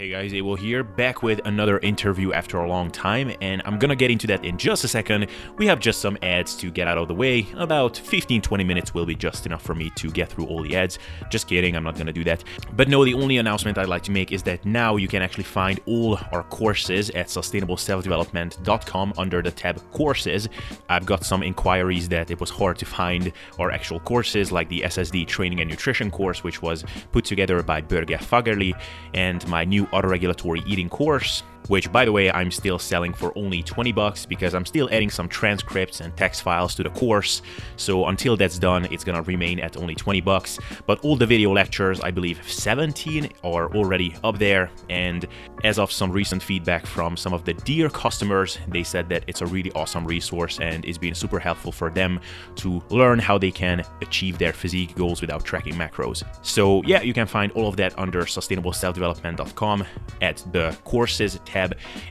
Hey guys, Abel here, back with another interview after a long time, and I'm gonna get into that in just a second. We have just some ads to get out of the way. About 15-20 minutes will be just enough for me to get through all the ads. Just kidding, I'm not gonna do that. But no, the only announcement I'd like to make is that now you can actually find all our courses at sustainableselfdevelopment.com under the tab Courses. I've got some inquiries that it was hard to find our actual courses, like the SSD Training and Nutrition course, which was put together by Børge Fagerli, and my new autoregulatory eating course which by the way I'm still selling for only 20 bucks because I'm still adding some transcripts and text files to the course. So until that's done, it's gonna remain at only 20 bucks. But all the video lectures, I believe 17 are already up there. And as of some recent feedback from some of the dear customers, they said that it's a really awesome resource and it's been super helpful for them to learn how they can achieve their physique goals without tracking macros. So yeah, you can find all of that under sustainableselfdevelopment.com at the courses tab.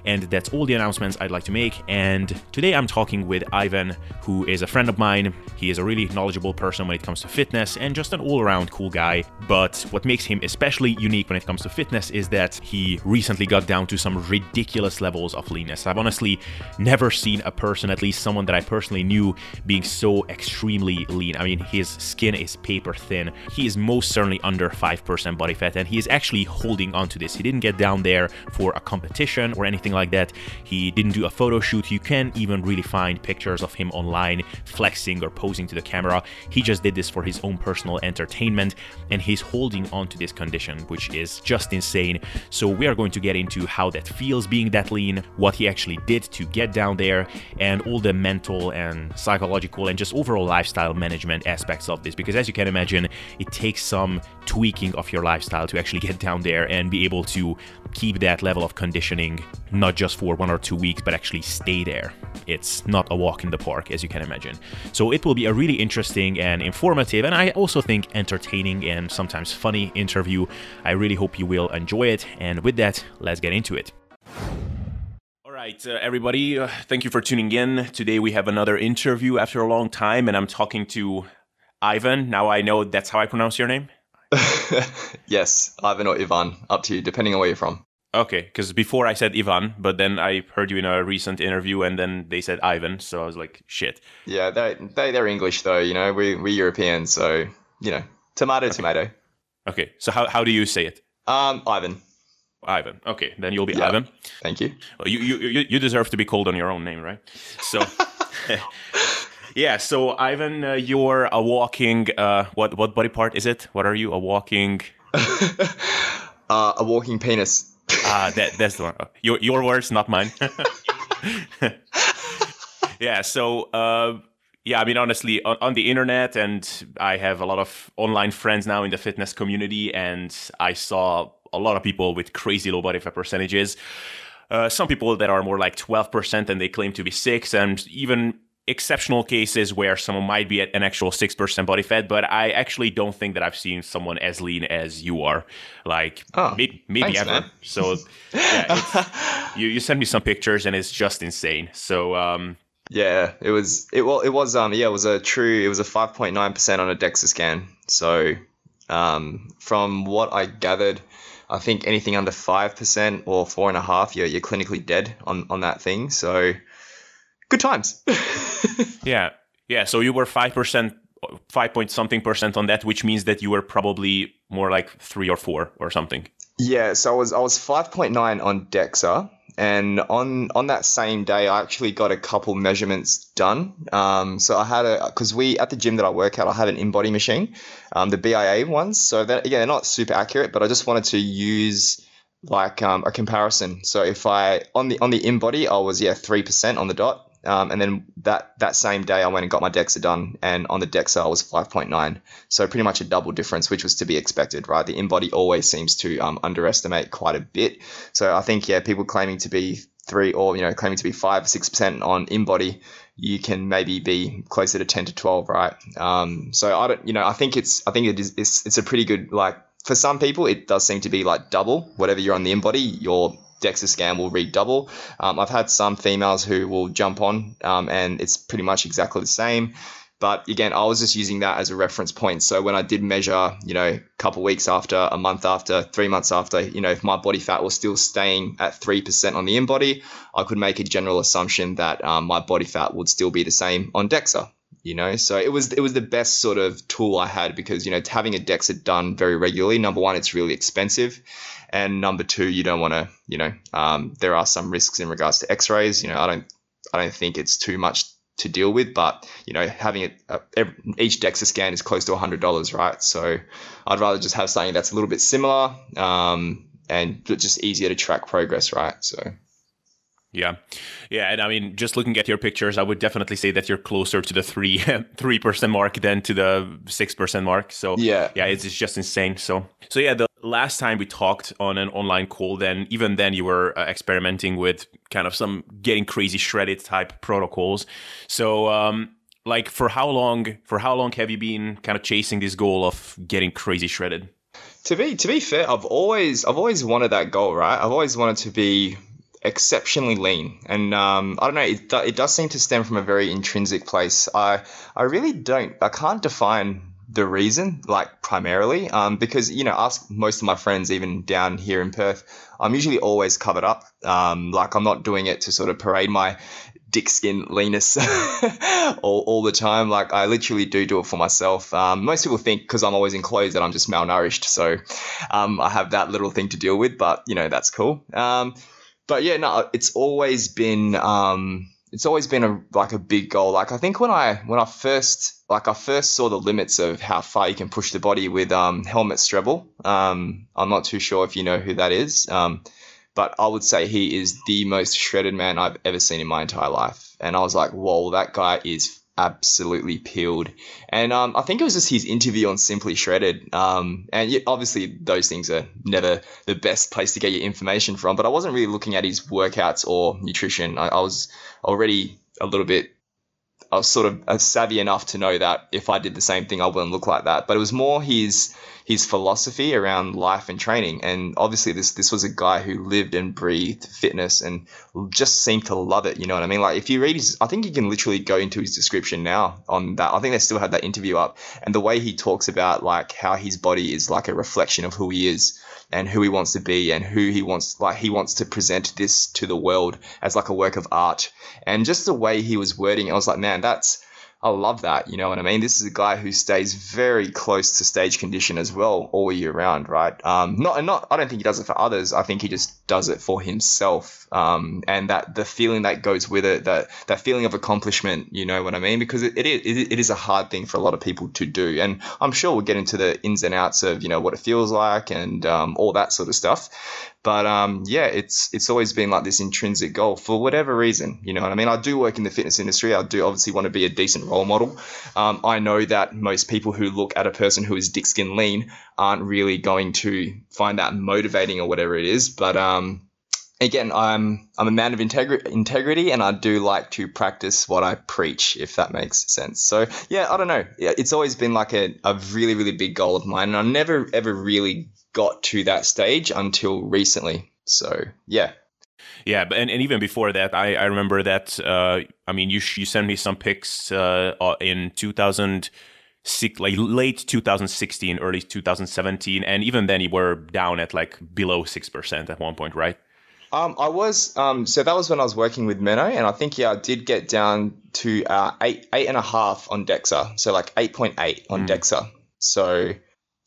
And that's all the announcements I'd like to make. And today I'm talking with Ivan, who is a friend of mine. He is a really knowledgeable person when it comes to fitness and just an all around cool guy. But what makes him especially unique when it comes to fitness is that he recently got down to some ridiculous levels of leanness. I've honestly never seen a person, at least someone that I personally knew, being so extremely lean. I mean, his skin is paper thin. He is most certainly under 5% body fat, and he is actually holding on to this. He didn't get down there for a competition or anything like that. He didn't do a photo shoot. You can't even really find pictures of him online flexing or posing to the camera. He just did this for his own personal entertainment and he's holding on to this condition, which is just insane. So, we are going to get into how that feels being that lean, what he actually did to get down there, and all the mental and psychological and just overall lifestyle management aspects of this. Because, as you can imagine, it takes some tweaking of your lifestyle to actually get down there and be able to keep that level of conditioning not just for one or two weeks, but actually stay there. It's not a walk in the park, as you can imagine. So it will be a really interesting and informative, and I also think entertaining and sometimes funny interview. I really hope you will enjoy it. And with that, let's get into it. All right, uh, everybody, uh, thank you for tuning in. Today we have another interview after a long time, and I'm talking to Ivan. Now I know that's how I pronounce your name. yes, Ivan or Ivan, up to you, depending on where you're from. Okay, because before I said Ivan, but then I heard you in a recent interview, and then they said Ivan, so I was like, shit. Yeah, they they they're English though, you know. We we Europeans, so you know, tomato okay. tomato. Okay, so how how do you say it? Um, Ivan. Ivan. Okay, then you'll be yeah. Ivan. Thank you. Well, you you you deserve to be called on your own name, right? So. Yeah, so Ivan, uh, you're a walking. Uh, what what body part is it? What are you? A walking. uh, a walking penis. Ah, that that's the one. Your your words, not mine. yeah. So. Uh, yeah, I mean, honestly, on, on, the internet, and I have a lot of online friends now in the fitness community, and I saw a lot of people with crazy low body fat percentages. Uh, some people that are more like 12% and they claim to be six, and even exceptional cases where someone might be at an actual 6% body fat, but I actually don't think that I've seen someone as lean as you are. Like, oh, maybe, maybe thanks, ever. Man. So, yeah, you, you send me some pictures and it's just insane. So, um, yeah, it was, it, well, it was, um, yeah, it was a true, it was a 5.9% on a DEXA scan. So, um, from what I gathered, I think anything under 5% or four and a half, you're, you're clinically dead on, on that thing. So, good times. yeah, yeah. So you were five percent, five point something percent on that, which means that you were probably more like three or four or something. Yeah, so I was I was five point nine on DEXA, and on on that same day, I actually got a couple measurements done. Um, so I had a because we at the gym that I work at, I had an InBody machine, um, the BIA ones. So that again, they're not super accurate, but I just wanted to use like um, a comparison. So if I on the on the InBody, I was yeah three percent on the dot, um, and then that that same day, I went and got my DEXA done, and on the DEXA, I was 5.9. So pretty much a double difference, which was to be expected, right? The InBody always seems to um, underestimate quite a bit. So I think yeah, people claiming to be three or you know claiming to be five six percent on InBody, you can maybe be closer to 10 to 12, right? Um, so I don't, you know, I think it's I think it is it's, it's a pretty good like for some people it does seem to be like double whatever you're on the InBody, you're DEXA scan will read double. Um, I've had some females who will jump on um, and it's pretty much exactly the same. But again, I was just using that as a reference point. So when I did measure, you know, a couple weeks after, a month after, three months after, you know, if my body fat was still staying at 3% on the InBody, I could make a general assumption that um, my body fat would still be the same on DEXA you know so it was it was the best sort of tool i had because you know having a dexa done very regularly number one it's really expensive and number two you don't want to you know um, there are some risks in regards to x-rays you know i don't i don't think it's too much to deal with. But you know, having it uh, every, each DEXA scan is close to hundred dollars, right? So I'd rather just have something that's a little bit similar um, and just easier to track progress, right? So. Yeah, yeah, and I mean, just looking at your pictures, I would definitely say that you're closer to the three three percent mark than to the six percent mark. So yeah, yeah, it's, it's just insane. So so yeah, the last time we talked on an online call, then even then you were uh, experimenting with kind of some getting crazy shredded type protocols. So um, like for how long for how long have you been kind of chasing this goal of getting crazy shredded? To be to be fair, I've always I've always wanted that goal, right? I've always wanted to be exceptionally lean, and um, I don't know. It, it does seem to stem from a very intrinsic place. I I really don't. I can't define the reason, like primarily, um, because you know, ask most of my friends, even down here in Perth, I'm usually always covered up. Um, like I'm not doing it to sort of parade my dick skin leanness all, all the time. Like I literally do do it for myself. Um, most people think because I'm always in clothes that I'm just malnourished, so um, I have that little thing to deal with. But you know, that's cool. Um, but yeah, no, it's always been um, it's always been a like a big goal. Like I think when I when I first like I first saw the limits of how far you can push the body with um, Helmut Strebl. Um, I'm not too sure if you know who that is, um, but I would say he is the most shredded man I've ever seen in my entire life. And I was like, whoa, that guy is absolutely peeled. And um, I think it was just his interview on Simply Shredded. Um, and obviously, those things are never the best place to get your information from. But I wasn't really looking at his workouts or nutrition. I, I was already a little bit I was sort of uh, savvy enough to know that if I did the same thing, I wouldn't look like that. But it was more his his philosophy around life and training. And obviously, this this was a guy who lived and breathed fitness and just seemed to love it. You know what I mean? Like if you read his, I think you can literally go into his description now on that. I think they still have that interview up, and the way he talks about like how his body is like a reflection of who he is and who he wants to be and who he wants like he wants to present this to the world as like a work of art and just the way he was wording it, I was like man that's I love that. You know what I mean? This is a guy who stays very close to stage condition as well all year round, right? Um, not and not. I don't think he does it for others. I think he just does it for himself. Um, and that the feeling that goes with it, that that feeling of accomplishment. You know what I mean? Because it, it is it is a hard thing for a lot of people to do. And I'm sure we'll get into the ins and outs of you know what it feels like and um, all that sort of stuff. But um, yeah, it's it's always been like this intrinsic goal for whatever reason. You know what I mean? I do work in the fitness industry. I do obviously want to be a decent role model. Um, I know that most people who look at a person who is dick skin lean aren't really going to find that motivating or whatever it is. But um, again, I'm I'm a man of integri- integrity, and I do like to practice what I preach, if that makes sense. So yeah, I don't know. It's always been like a, a really really big goal of mine, and I never ever really got to that stage until recently. So yeah. Yeah, and, and even before that, I, I remember that. Uh, I mean, you you sent me some pics uh, uh in 2000, like late 2016, early 2017, and even then you were down at like below six percent at one point, right? Um, I was um, so that was when I was working with Menno, and I think yeah, I did get down to uh, eight eight and a half on Dexa, so like eight point eight on mm. Dexa. So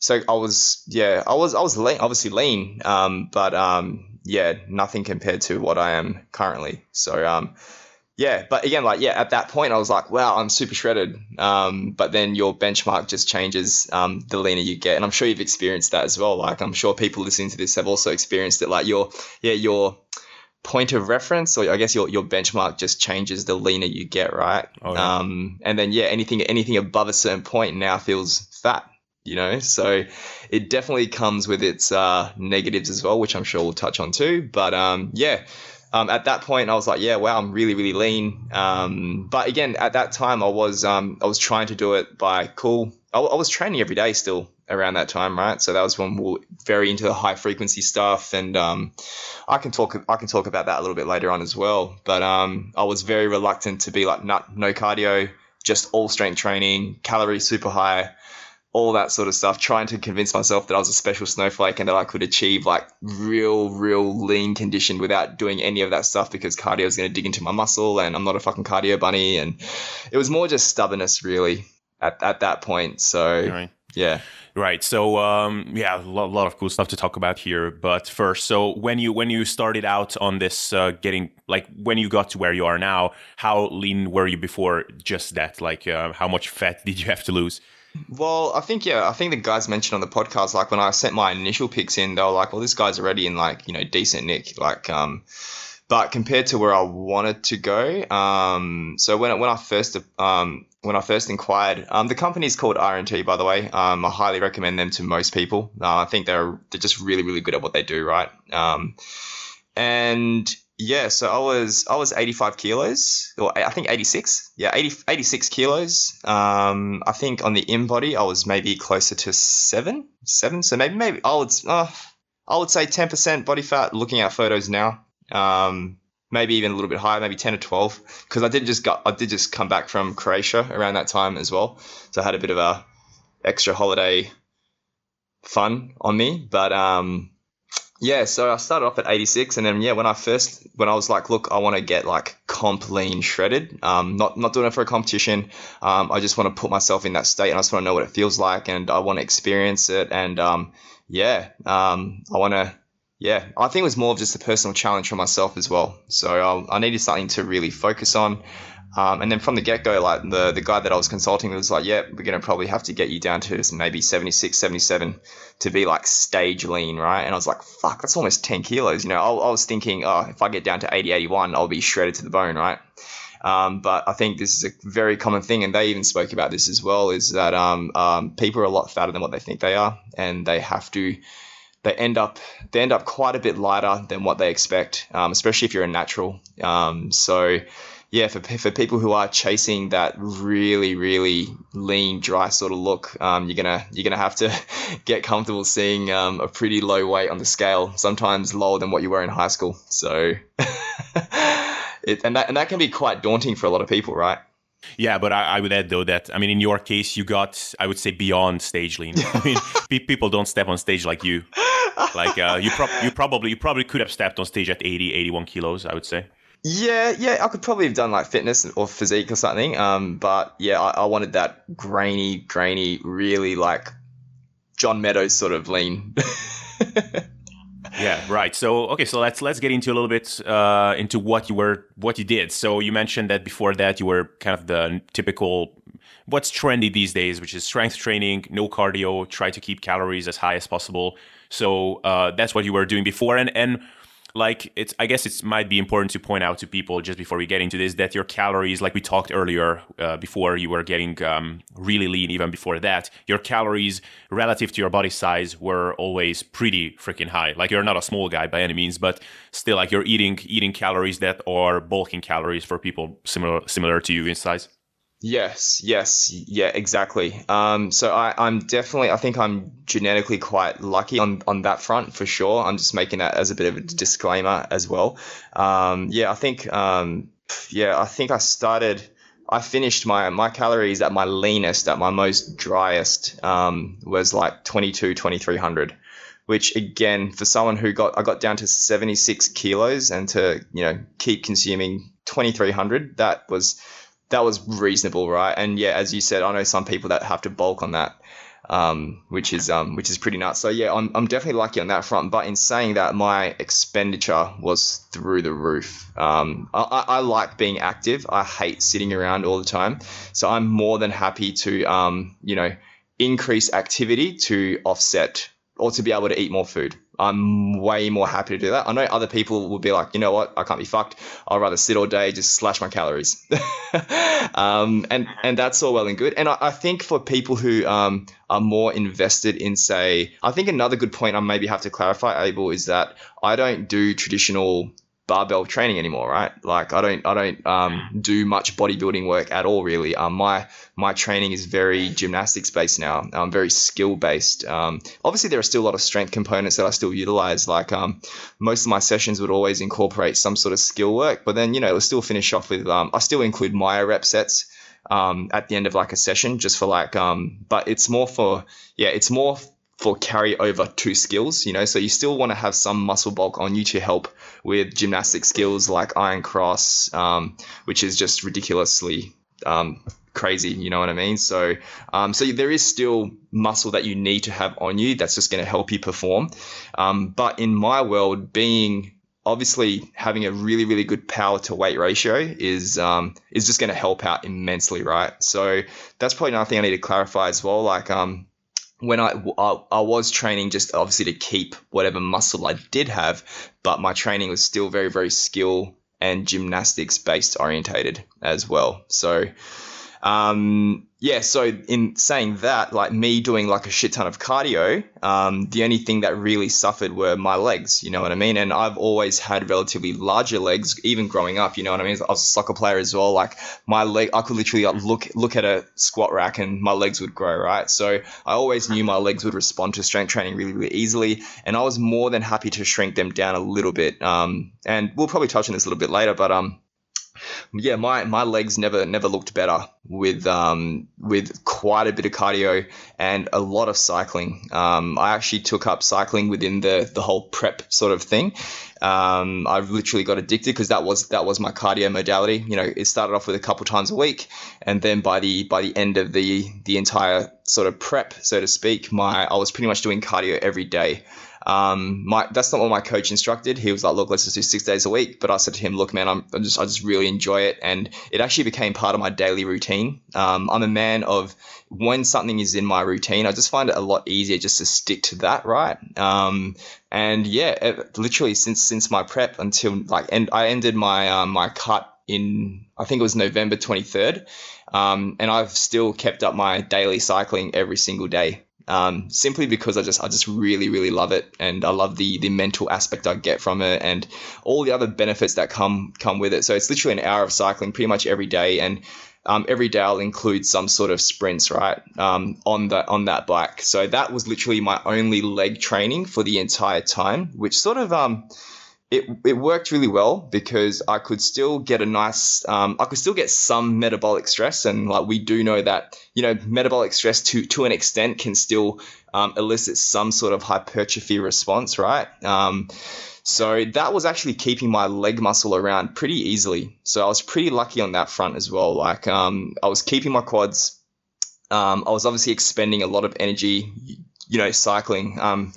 so I was yeah I was I was lean, obviously lean um, but um, yeah nothing compared to what I am currently so um, yeah but again like yeah at that point I was like wow I'm super shredded. Um, but then your benchmark just changes um, the leaner you get. And I'm sure you've experienced that as well. Like I'm sure people listening to this have also experienced it. Like your yeah your point of reference or I guess your, your benchmark just changes the leaner you get right? Oh, yeah. um, and then yeah anything anything above a certain point now feels fat you know? So it definitely comes with its uh, negatives as well which i'm sure we'll touch on too. But um, yeah um, at that point i was like yeah wow i'm really really lean. Um, but again at that time i was um, i was trying to do it by cool. I, I, was training every day still around that time right? So that was when we were very into the high frequency stuff. And um, i can talk i can talk about that a little bit later on as well. But um, i was very reluctant to be like not no cardio just all strength training, calories super high, all that sort of stuff, trying to convince myself that I was a special snowflake and that I could achieve like real, real lean condition without doing any of that stuff because cardio is going to dig into my muscle and I'm not a fucking cardio bunny. And it was more just stubbornness, really, at, at that point. So, right. yeah. Right. So, um, yeah, a lot, lot, of cool stuff to talk about here. But first, so when you when you started out on this, uh, getting like when you got to where you are now, how lean were you before just that? Like, uh, how much fat did you have to lose? Well, I think yeah, I think the guys mentioned on the podcast, like when I sent my initial picks in, they were like, "Well, this guy's already in like you know decent nick." Like, um, but compared to where I wanted to go, um, so when when I first um when I first inquired, um, the company is called RNT, by the way. Um, I highly recommend them to most people. Uh, I think they're they're just really really good at what they do, right? Um, and yeah, so I was I was 85 kilos, or I think 86. Yeah, 80, 86 kilos. Um, I think on the InBody I was maybe closer to seven, seven. So maybe maybe I would uh, I would say 10% body fat. Looking at photos now, um, maybe even a little bit higher, maybe 10 or 12, because I did just got I did just come back from Croatia around that time as well, so I had a bit of a extra holiday fun on me, but um yeah, so I started off at 86, and then yeah, when I first when I was like, look, I want to get like comp lean shredded. Um, not not doing it for a competition. Um, I just want to put myself in that state, and I just want to know what it feels like, and I want to experience it, and um, yeah, um, I want to. Yeah, I think it was more of just a personal challenge for myself as well. So I, I needed something to really focus on. Um, and then from the get go, like the, the guy that I was consulting was like, yeah, we're going to probably have to get you down to maybe 76, 77 to be like stage lean, right? And I was like, fuck, that's almost 10 kilos. You know, I, I was thinking, oh, if I get down to 80, 81, I'll be shredded to the bone, right? Um, but I think this is a very common thing, and they even spoke about this as well, is that um, um, people are a lot fatter than what they think they are, and they have to they end up they end up quite a bit lighter than what they expect, um, especially if you're a natural. Um, so yeah, for, for people who are chasing that really, really lean, dry sort of look, um, you're gonna you're gonna have to get comfortable seeing um, a pretty low weight on the scale, sometimes lower than what you were in high school. So, it, and that and that can be quite daunting for a lot of people, right? Yeah, but I, I, would add though that I mean, in your case, you got I would say beyond stage lean. I mean, people don't step on stage like you. Like uh, you, pro- you probably you probably could have stepped on stage at 80, 81 kilos. I would say. Yeah, yeah, I could probably have done like fitness or physique or something. Um, but yeah, I, I wanted that grainy, grainy, really like John Meadows sort of lean. yeah, right. So okay, so let's let's get into a little bit uh, into what you were what you did. So you mentioned that before that you were kind of the typical what's trendy these days, which is strength training, no cardio, try to keep calories as high as possible. So uh, that's what you were doing before, and and like it's i guess it might be important to point out to people just before we get into this that your calories like we talked earlier uh, before you were getting um, really lean even before that your calories relative to your body size were always pretty freaking high. Like you're not a small guy by any means but still like you're eating eating calories that are bulking calories for people similar similar to you in size Yes, yes, yeah, exactly. Um, so I, I'm definitely, I think I'm genetically quite lucky on, on that front for sure. I'm just making that as a bit of a disclaimer as well. Um, yeah, I think, um, yeah, I think I started, I finished my, my calories at my leanest, at my most driest, um, was like 22, 2300 which again for someone who got I got down to 76 kilos and to you know keep consuming 2300 that was that was reasonable, right? And yeah, as you said, I know some people that have to bulk on that, um, which is um, which is pretty nuts. So yeah, I'm, I'm definitely lucky on that front. But in saying that, my expenditure was through the roof. Um, I, I like being active. I hate sitting around all the time. So I'm more than happy to um, you know increase activity to offset or to be able to eat more food. I'm way more happy to do that. I know other people will be like, you know what, I can't be fucked. I'd rather sit all day, just slash my calories. um, and and that's all well and good. And I, I think for people who um, are more invested in, say, I think another good point I maybe have to clarify, Abel, is that I don't do traditional barbell training anymore, right? Like I don't I don't um, do much bodybuilding work at all really. Um, my my training is very gymnastics based now. Um, very skill based. Um, obviously there are still a lot of strength components that I still utilize. Like um, most of my sessions would always incorporate some sort of skill work, but then you know it'll still finish off with um, I still include myo rep sets um, at the end of like a session, just for like, um, but it's more for, yeah, it's more for carry over to skills, you know, so you still want to have some muscle bulk on you to help with gymnastic skills like iron cross, um, which is just ridiculously um, crazy. You know what I mean? So, um, so there is still muscle that you need to have on you that's just going to help you perform. Um, but in my world, being obviously having a really really good power to weight ratio is um, is just going to help out immensely, right? So that's probably another thing I need to clarify as well. Like um, when I, I, I was training just obviously to keep whatever muscle I did have, but my training was still very very skill and gymnastics based orientated as well. So um, yeah, so in saying that, like me doing like a shit ton of cardio, um, the only thing that really suffered were my legs, you know what I mean? And I've always had relatively larger legs, even growing up, you know what I mean? I was a soccer player as well. Like my leg, I could literally like, look look at a squat rack and my legs would grow, right? So I always knew my legs would respond to strength training really, really easily, and I was more than happy to shrink them down a little bit. Um, and we'll probably touch on this a little bit later, but um, yeah, my, my legs never never looked better with um, with quite a bit of cardio and a lot of cycling. Um, I actually took up cycling within the the whole prep sort of thing. Um, I literally got addicted because that was that was my cardio modality. You know, it started off with a couple times a week, and then by the by the end of the the entire sort of prep, so to speak, my I was pretty much doing cardio every day. Um, my that's not what my coach instructed. He was like, "Look, let's just do six days a week." But I said to him, "Look, man, I'm, I'm just I just really enjoy it, and it actually became part of my daily routine. Um, I'm a man of when something is in my routine, I just find it a lot easier just to stick to that, right? Um, and yeah, it, literally since since my prep until like, and I ended my um, my cut in I think it was November 23rd, um, and I've still kept up my daily cycling every single day um, simply because I just I just really really love it and I love the the mental aspect I get from it and all the other benefits that come come with it. So it's literally an hour of cycling pretty much every day and um, every day I'll include some sort of sprints right um, on that on that bike. So that was literally my only leg training for the entire time, which sort of um it, it worked really well because I could still get a nice, um, I could still get some metabolic stress. And like we do know that, you know, metabolic stress to, to an extent can still um, elicit some sort of hypertrophy response, right? Um, so that was actually keeping my leg muscle around pretty easily. So I was pretty lucky on that front as well. Like um, I was keeping my quads. Um, I was obviously expending a lot of energy, you know, cycling. Um,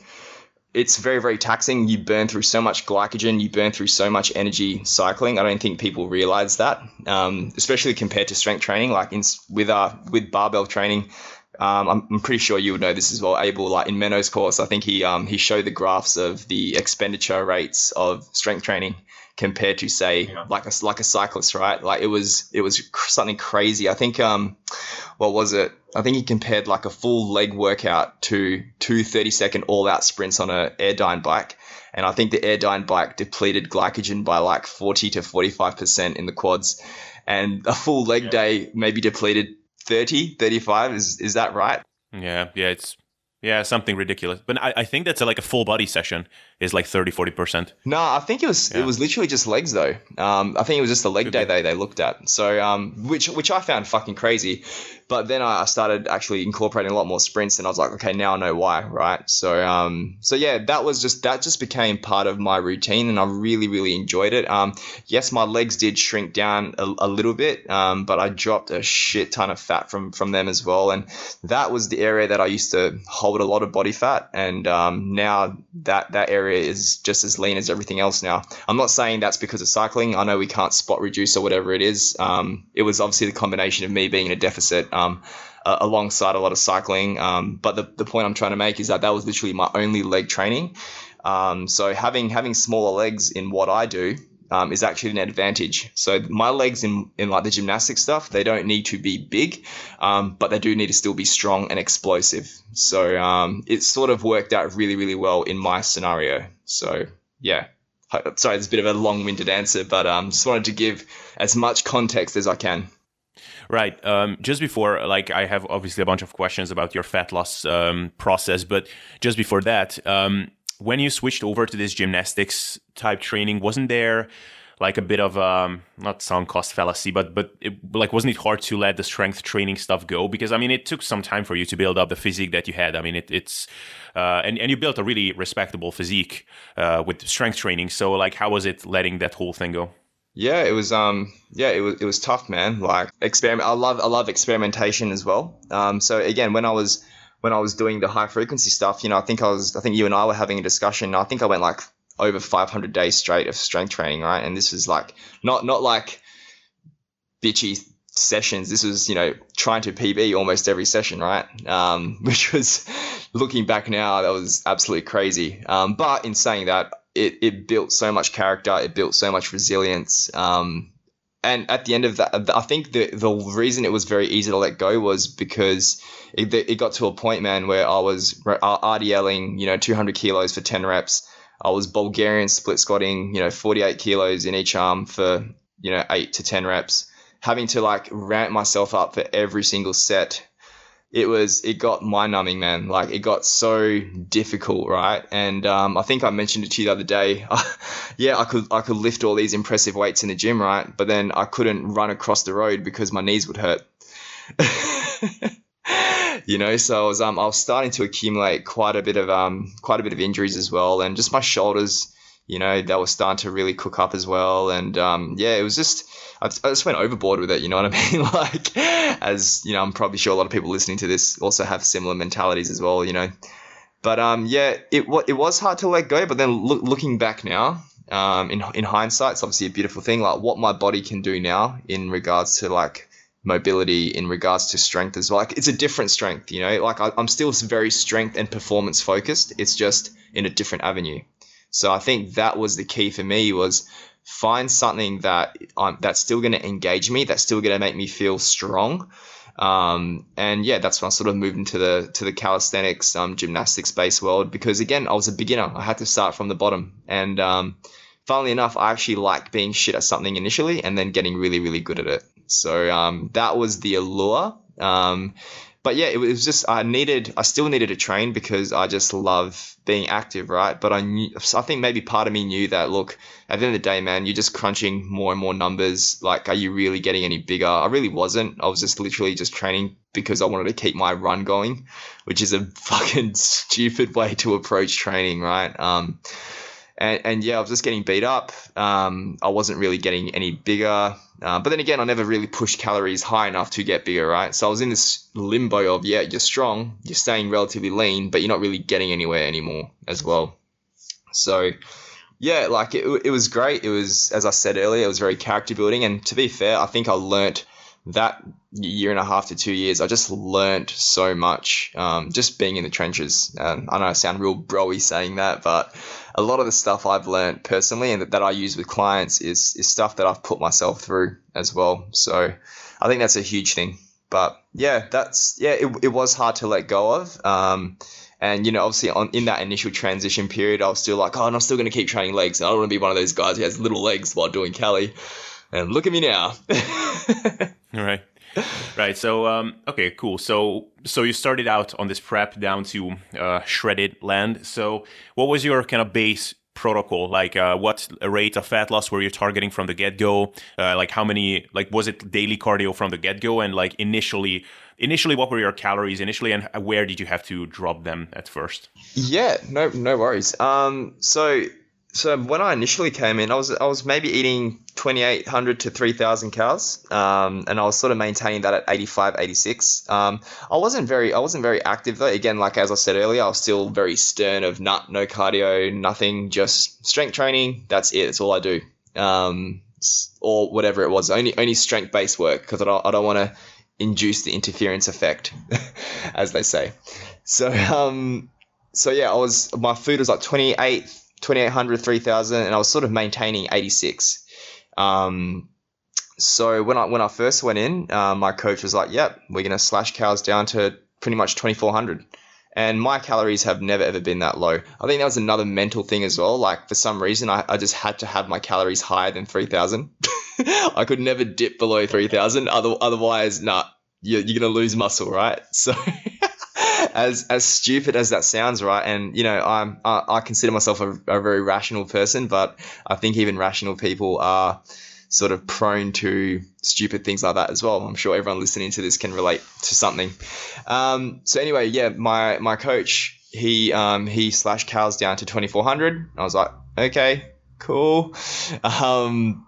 it's very very taxing. You burn through so much glycogen, you burn through so much energy cycling. I don't think people realize that, um, especially compared to strength training. Like in, with uh, with barbell training, um, I'm, I'm, pretty sure you would know this as well. Abel, like in Menno's course, I think he um, he showed the graphs of the expenditure rates of strength training compared to say yeah. like a like a cyclist, right? Like it was it was something crazy. I think um, what was it? I think he compared like a full leg workout to two 30 second all out sprints on a Airdyne bike. And I think the Airdyne bike depleted glycogen by like 40 to 45% in the quads. And a full leg yeah. day maybe depleted 30, 35. Is, is that right? Yeah. Yeah. It's, yeah, something ridiculous. But I, I think that's a, like a full body session is like 30, 40%. No, I think it was yeah. it was literally just legs though. Um, I think it was just the leg Could day they, they looked at. So um, which which I found fucking crazy. But then I started actually incorporating a lot more sprints, and I was like, okay, now I know why, right? So, um, so yeah, that was just that just became part of my routine, and I really, really enjoyed it. Um, yes, my legs did shrink down a, a little bit, um, but I dropped a shit ton of fat from from them as well, and that was the area that I used to hold a lot of body fat, and um, now that that area is just as lean as everything else now. I'm not saying that's because of cycling. I know we can't spot reduce or whatever it is. Um, it was obviously the combination of me being in a deficit um, uh, alongside a lot of cycling. Um, but the, the point I'm trying to make is that that was literally my only leg training. Um, so having having smaller legs in what I do um, is actually an advantage. So my legs in, in like the gymnastic stuff, they don't need to be big, um, but they do need to still be strong and explosive. So um, it sort of worked out really, really well in my scenario. So yeah, sorry, it's a bit of a long-winded answer, but um, just wanted to give as much context as I can. Right. Um, just before, like, I have obviously a bunch of questions about your fat loss um, process, but just before that, um, when you switched over to this gymnastics type training, wasn't there like a bit of um not sunk cost fallacy, but but it, like wasn't it hard to let the strength training stuff go? Because I mean, it took some time for you to build up the physique that you had. I mean, it, it's uh, and and you built a really respectable physique uh, with strength training. So like, how was it letting that whole thing go? Yeah, it was um yeah, it was it was tough, man. Like experiment I love I love experimentation as well. Um so again, when I was when I was doing the high frequency stuff, you know, I think I was I think you and I were having a discussion. I think I went like over 500 days straight of strength training, right? And this was like not not like bitchy sessions. This was, you know, trying to PB almost every session, right? Um, which was, looking back now, that was absolutely crazy. Um, but in saying that, it, it built so much character, it built so much resilience. Um, and at the end of that, I think the the reason it was very easy to let go was because it, it got to a point, man, where I was RDLing, you know, 200 kilos for 10 reps. I was Bulgarian split squatting, you know, 48 kilos in each arm for, you know, eight to 10 reps, having to like ramp myself up for every single set it was it got mind numbing, man. Like it got so difficult, right? And um, I think I mentioned it to you the other day. yeah, I could I could lift all these impressive weights in the gym, right? But then I couldn't run across the road because my knees would hurt. you know, so I was um I was starting to accumulate quite a bit of um quite a bit of injuries as well, and just my shoulders, you know, they were starting to really cook up as well, and um yeah, it was just I just went overboard with it. You know what I mean? like, as you know, I'm probably sure a lot of people listening to this also have similar mentalities as well. You know, but um, yeah, it it was hard to let go. But then look, looking back now, um, in in hindsight, it's obviously a beautiful thing. Like what my body can do now in regards to like mobility, in regards to strength as well. Like it's a different strength. You know, like I, I'm still very strength and performance focused. It's just in a different avenue. So I think that was the key for me was find something that um, that's still going to engage me, that's still going to make me feel strong. Um, and yeah, that's when I sort of moved into the to the calisthenics, um, gymnastics based world because again, I was a beginner. I had to start from the bottom, and um, funnily enough, I actually like being shit at something initially and then getting really, really good at it. So um, that was the allure. Um, but yeah, it was just I needed, I still needed to train because I just love being active, right? But I knew, I think maybe part of me knew that. Look, at the end of the day, man, you're just crunching more and more numbers. Like, are you really getting any bigger? I really wasn't. I was just literally just training because I wanted to keep my run going, which is a fucking stupid way to approach training, right? Um, and, and yeah, I was just getting beat up. Um, I wasn't really getting any bigger. Uh, but then again, I never really pushed calories high enough to get bigger, right? So I was in this limbo of, yeah, you're strong, you're staying relatively lean, but you're not really getting anywhere anymore as well. So, yeah, like it, it was great. It was, as I said earlier, it was very character building. And to be fair, I think I learnt that year and a half to two years, I just learnt so much um, just being in the trenches. Um, I know I sound real broy saying that, but a lot of the stuff I've learned personally and that, that I use with clients is is stuff that I've put myself through as well. So I think that's a huge thing. But yeah, that's yeah, it, it was hard to let go of. Um, and you know, obviously, on in that initial transition period, I was still like, oh, and I'm still going to keep training legs. I don't want to be one of those guys who has little legs while doing Cali. And look at me now. All right. Right. So, um, okay, cool. So, so you started out on this prep down to uh, shredded land. So, what was your kind of base protocol? Like, uh, what rate of fat loss were you targeting from the get go? Uh, like, how many? Like, was it daily cardio from the get go? And like initially, initially, what were your calories initially, and where did you have to drop them at first? Yeah, no, no worries. Um, so so when I initially came in, I was I was maybe eating 2,800 to 3,000 calories, um, and I was sort of maintaining that at 85, 86. Um, I wasn't very I wasn't very active though. Again, like as I said earlier, I was still very stern of nut, no cardio, nothing, just strength training. That's it. That's all I do, um, or whatever it was. Only only strength based work because I don't I don't want to induce the interference effect, as they say. So um, so yeah, I was my food was like 28 2800, 3000, and I was sort of maintaining 86. Um, so when I when I first went in, uh, my coach was like, "Yep, we're gonna slash cals down to pretty much 2400." And my calories have never ever been that low. I think that was another mental thing as well. Like for some reason, I, I just had to have my calories higher than 3000. I could never dip below 3000. Other, otherwise, nah, you're, you're gonna lose muscle, right? So as as stupid as that sounds, right? And you know, I'm I, I consider myself a, a very rational person, but I think even rational people are sort of prone to stupid things like that as well. I'm sure everyone listening to this can relate to something. Um, so anyway, yeah, my my coach he um, he slashed calories down to 2400. I was like, okay, cool. Um,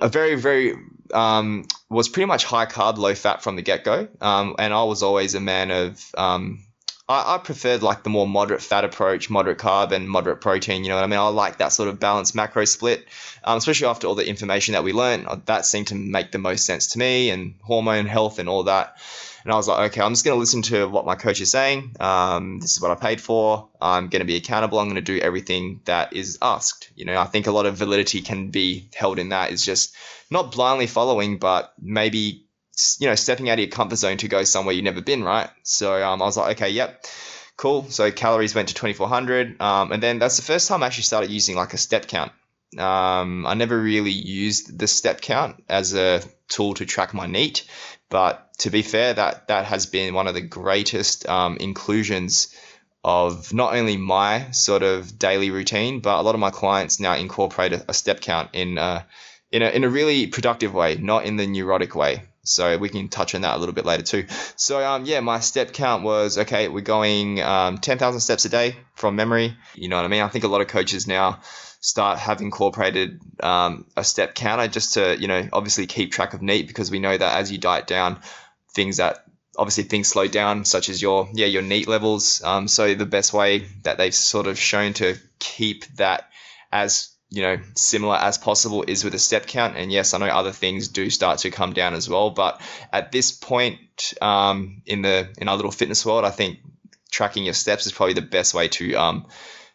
a very very um, was pretty much high carb, low fat from the get go, um, and I was always a man of um, I, I preferred like the more moderate fat approach, moderate carb and moderate protein. You know what I mean? I like that sort of balanced macro split, um, especially after all the information that we learned. Uh, that seemed to make the most sense to me, and hormone health and all that. And I was like, okay, I'm just going to listen to what my coach is saying. Um, this is what I paid for. I'm going to be accountable. I'm going to do everything that is asked. You know, I think a lot of validity can be held in that. Is just not blindly following, but maybe you know, stepping out of your comfort zone to go somewhere you've never been, right? So um, I was like, okay, yep, cool. So calories went to 2400. Um, and then that's the first time I actually started using like a step count. Um, I never really used the step count as a tool to track my NEAT, but to be fair, that that has been one of the greatest um, inclusions of not only my sort of daily routine, but a lot of my clients now incorporate a, a step count in uh, in a, in a really productive way, not in the neurotic way. So we can touch on that a little bit later too. So um, yeah, my step count was okay. We're going um, ten thousand steps a day from memory. You know what I mean? I think a lot of coaches now start have incorporated um, a step counter just to you know obviously keep track of NEAT because we know that as you diet down, things that obviously things slow down such as your yeah your NEAT levels. Um, so the best way that they've sort of shown to keep that as you know, similar as possible is with a step count. And yes, I know other things do start to come down as well. But at this point um, in the in our little fitness world, I think tracking your steps is probably the best way to um,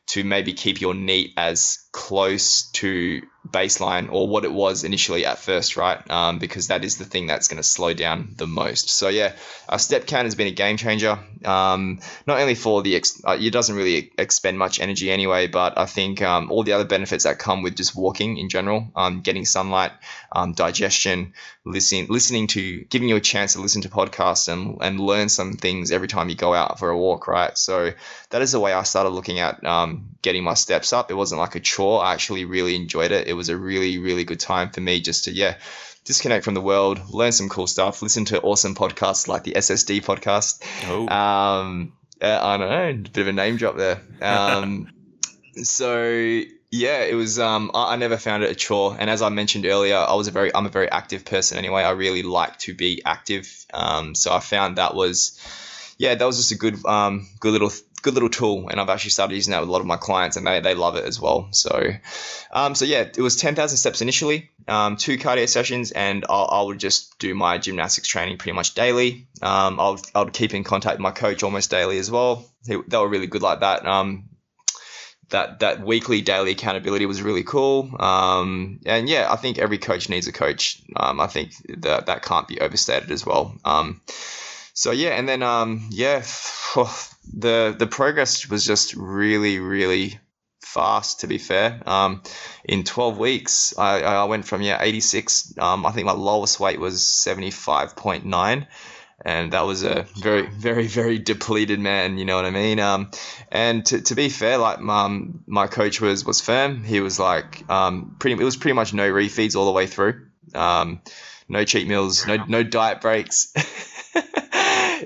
to maybe keep your NEAT as close to baseline or what it was initially at first, right? Um, because that is the thing that's going to slow down the most. So yeah, a step count has been a game changer. Um, not only for the ex- uh, it doesn't really expend much energy anyway, but I think um, all the other benefits that come with just walking in general, um, getting sunlight, um, digestion, listening, listening to, giving you a chance to listen to podcasts and and learn some things every time you go out for a walk, right? So that is the way I started looking at um, getting my steps up. It wasn't like a chore. I actually really enjoyed it. It was a really, really good time for me just to, yeah, disconnect from the world, learn some cool stuff, listen to awesome podcasts like the SSD podcast. Oh. Um, I don't know, a bit of a name drop there. Um, so yeah, it was. Um, I, I, never found it a chore, and as I mentioned earlier, I was a very, I'm a very active person anyway. I really like to be active. Um, so I found that was, yeah, that was just a good, um, good little good little tool, and I've actually started using that with a lot of my clients, and they, they love it as well. So, um, so yeah, it was ten thousand steps initially, um, two cardio sessions, and I'll, I would just do my gymnastics training pretty much daily. Um, I'll I'll keep in contact with my coach almost daily as well. They, they were really good like that. Um, that that weekly daily accountability was really cool. Um, and yeah, I think every coach needs a coach. Um, I think that that can't be overstated as well. Um, so yeah, and then um, yeah, the the progress was just really really fast. To be fair, um, in 12 weeks, I, I went from yeah 86. Um, I think my lowest weight was 75.9 and that was a very, very, very depleted man. You know what I mean? Um, and to, to be fair, like um, my coach was was firm. He was like um, pretty. It was pretty much no refeeds all the way through. Um, no cheat meals, no no diet breaks.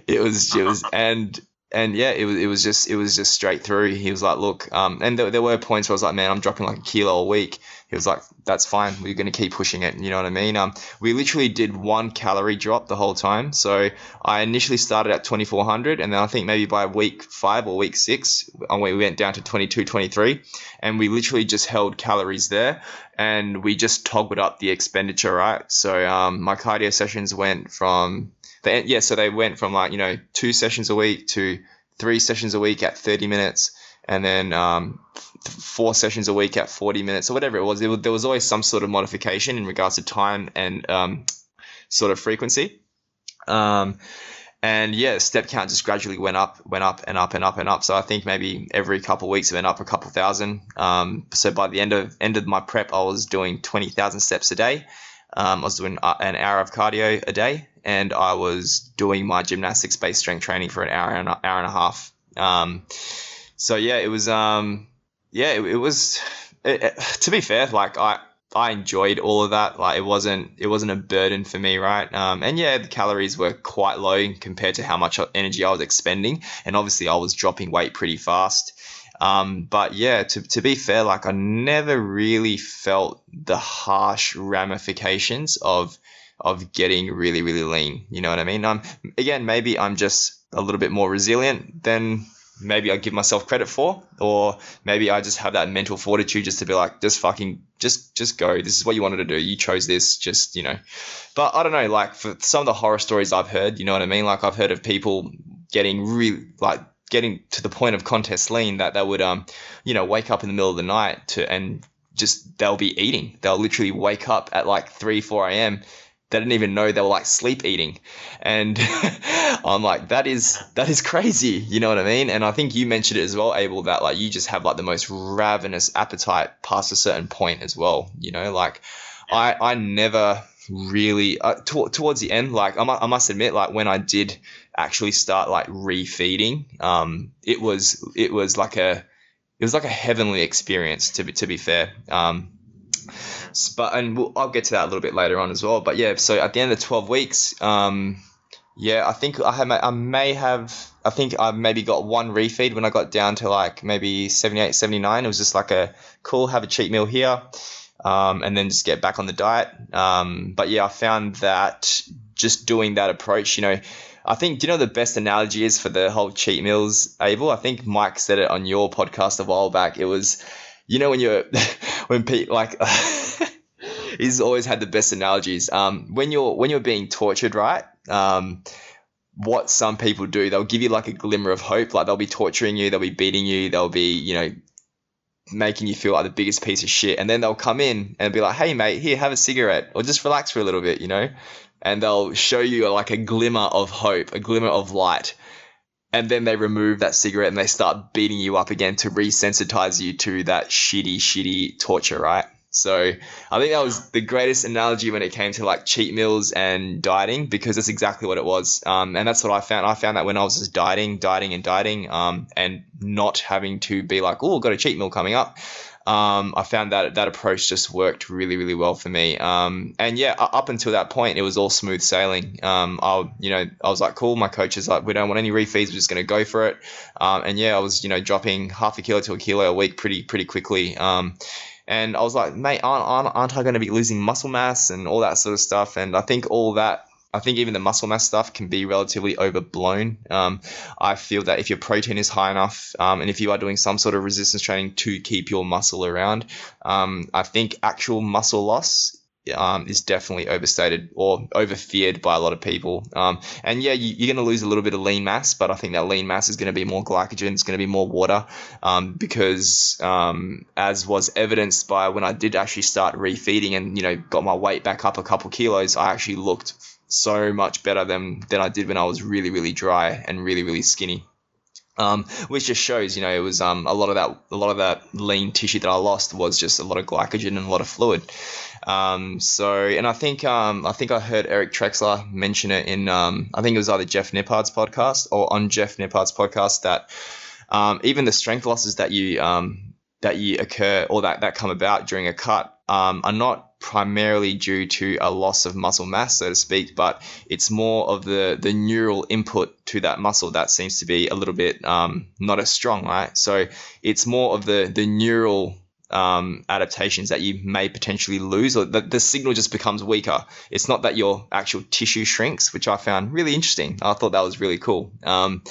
it was it was and and yeah, it was it was just it was just straight through. He was like, look, um, and there, there were points where I was like, man, I'm dropping like a kilo a week. He was like, that's fine. We're going to keep pushing it. You know what I mean? Um, we literally did one calorie drop the whole time. So I initially started at 2400, and then I think maybe by week five or week six, uh, we went down to 22, 23, and we literally just held calories there, and we just toggled up the expenditure, right? So um, my cardio sessions went from they, yeah, so they went from like you know two sessions a week to three sessions a week at 30 minutes, and then um, four sessions a week at 40 minutes or whatever it was. there was always some sort of modification in regards to time and um, sort of frequency. Um, and yeah, step count just gradually went up, went up and up and up and up. So I think maybe every couple of weeks it went up a couple thousand. Um, so by the end of end of my prep, I was doing twenty thousand steps a day. Um, I was doing uh, an hour of cardio a day, and I was doing my gymnastics based strength training for an hour and hour and a half. Um, so yeah, it was um, yeah, it, it was. It, it, to be fair, like I I enjoyed all of that. Like it wasn't it wasn't a burden for me, right? Um, and yeah, the calories were quite low compared to how much energy I was expending, and obviously I was dropping weight pretty fast. Um, but yeah, to, to be fair, like I never really felt the harsh ramifications of of getting really really lean. You know what I mean? Um, again, maybe I'm just a little bit more resilient than maybe I give myself credit for, or maybe I just have that mental fortitude just to be like, just fucking, just, just go. This is what you wanted to do. You chose this. Just, you know. But I don't know. Like for some of the horror stories I've heard, you know what I mean. Like I've heard of people getting really like getting to the point of contest lean that they would um, you know, wake up in the middle of the night to and just they'll be eating. They'll literally wake up at like three, four a.m they didn't even know they were like sleep eating. And i'm like that is that is crazy you know what i mean? And i think you mentioned it as well abel that like you just have like the most ravenous appetite past a certain point as well you know? Like i i never really uh, t- towards the end like I, I must admit like when i did actually start like refeeding um it was it was like a it was like a heavenly experience to be to be fair. Um but and we'll, I'll get to that a little bit later on as well. But yeah, so at the end of the twelve weeks, um, yeah, I think I have I may have I think I maybe got one refeed when I got down to like maybe 78, 79. It was just like a cool have a cheat meal here. Um, and then just get back on the diet. Um, but yeah, I found that just doing that approach, you know, I think, do you know the best analogy is for the whole cheat meals, Abel? I think Mike said it on your podcast a while back. It was, you know, when you're, when Pete like, he's always had the best analogies. Um, when you're when you're being tortured, right? Um, what some people do, they'll give you like a glimmer of hope. Like they'll be torturing you, they'll be beating you, they'll be you know making you feel like the biggest piece of shit, and then they'll come in and be like, "Hey, mate, here, have a cigarette, or just relax for a little bit," you know, and they'll show you like a glimmer of hope, a glimmer of light. And then they remove that cigarette and they start beating you up again to resensitize you to that shitty, shitty torture, right? So I think that was the greatest analogy when it came to like cheat meals and dieting because that's exactly what it was. Um, and that's what I found. I found that when I was just dieting, dieting, and dieting, um, and not having to be like, oh, got a cheat meal coming up. Um, I found that that approach just worked really, really well for me. Um, and yeah, up until that point, it was all smooth sailing. Um, I, you know, I was like, cool. My coach is like, we don't want any refeeds. We're just going to go for it. Um, and yeah, I was, you know, dropping half a kilo to a kilo a week pretty, pretty quickly. Um, and I was like, mate, aren't, aren't, aren't I going to be losing muscle mass and all that sort of stuff? And I think all that, I think even the muscle mass stuff can be relatively overblown. Um, I feel that if your protein is high enough, um, and if you are doing some sort of resistance training to keep your muscle around, um, I think actual muscle loss um, is definitely overstated or overfeared by a lot of people. Um, and yeah, you, are going to lose a little bit of lean mass, but I think that lean mass is going to be more glycogen, it's going to be more water, um, because um, as was evidenced by when I did actually start refeeding and you know got my weight back up a couple kilos, I actually looked so much better than than I did when I was really really dry and really really skinny. Um, which just shows, you know, it was um, a lot of that, a lot of that lean tissue that I lost was just a lot of glycogen and a lot of fluid. Um, so, and I think, um, I think I heard Eric Trexler mention it in, um, I think it was either Jeff Nippard's podcast or on Jeff Nippard's podcast that um, even the strength losses that you um, that you occur or that that come about during a cut um, are not primarily due to a loss of muscle mass, so to speak, but it's more of the, the neural input to that muscle that seems to be a little bit um, not as strong, right? So it's more of the, the neural um, adaptations that you may potentially lose, or the, the signal just becomes weaker. It's not that your actual tissue shrinks, which I found really interesting. I thought that was really cool. Um,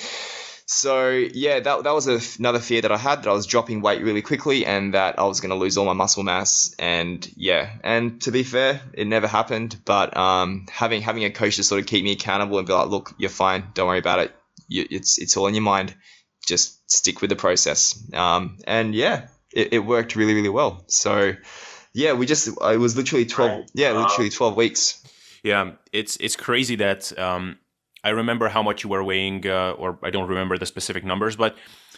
so yeah, that, that was a, another fear that I had that I was dropping weight really quickly and that I was going to lose all my muscle mass. And yeah, and to be fair, it never happened. But um, having having a coach to sort of keep me accountable and be like, look, you're fine, don't worry about it. You, it's it's all in your mind. Just stick with the process. Um, and yeah, it, it worked really really well. So yeah, we just it was literally twelve. Yeah, literally twelve weeks. Yeah, it's it's crazy that um, I remember how much you were weighing, uh, or I don't remember the specific numbers, but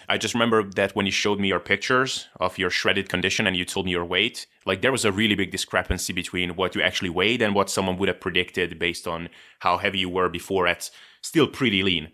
I just remember that when you showed me your pictures of your shredded condition and you told me your weight, like there was a really big discrepancy between what you actually weighed and what someone would have predicted based on how heavy you were before at still pretty lean.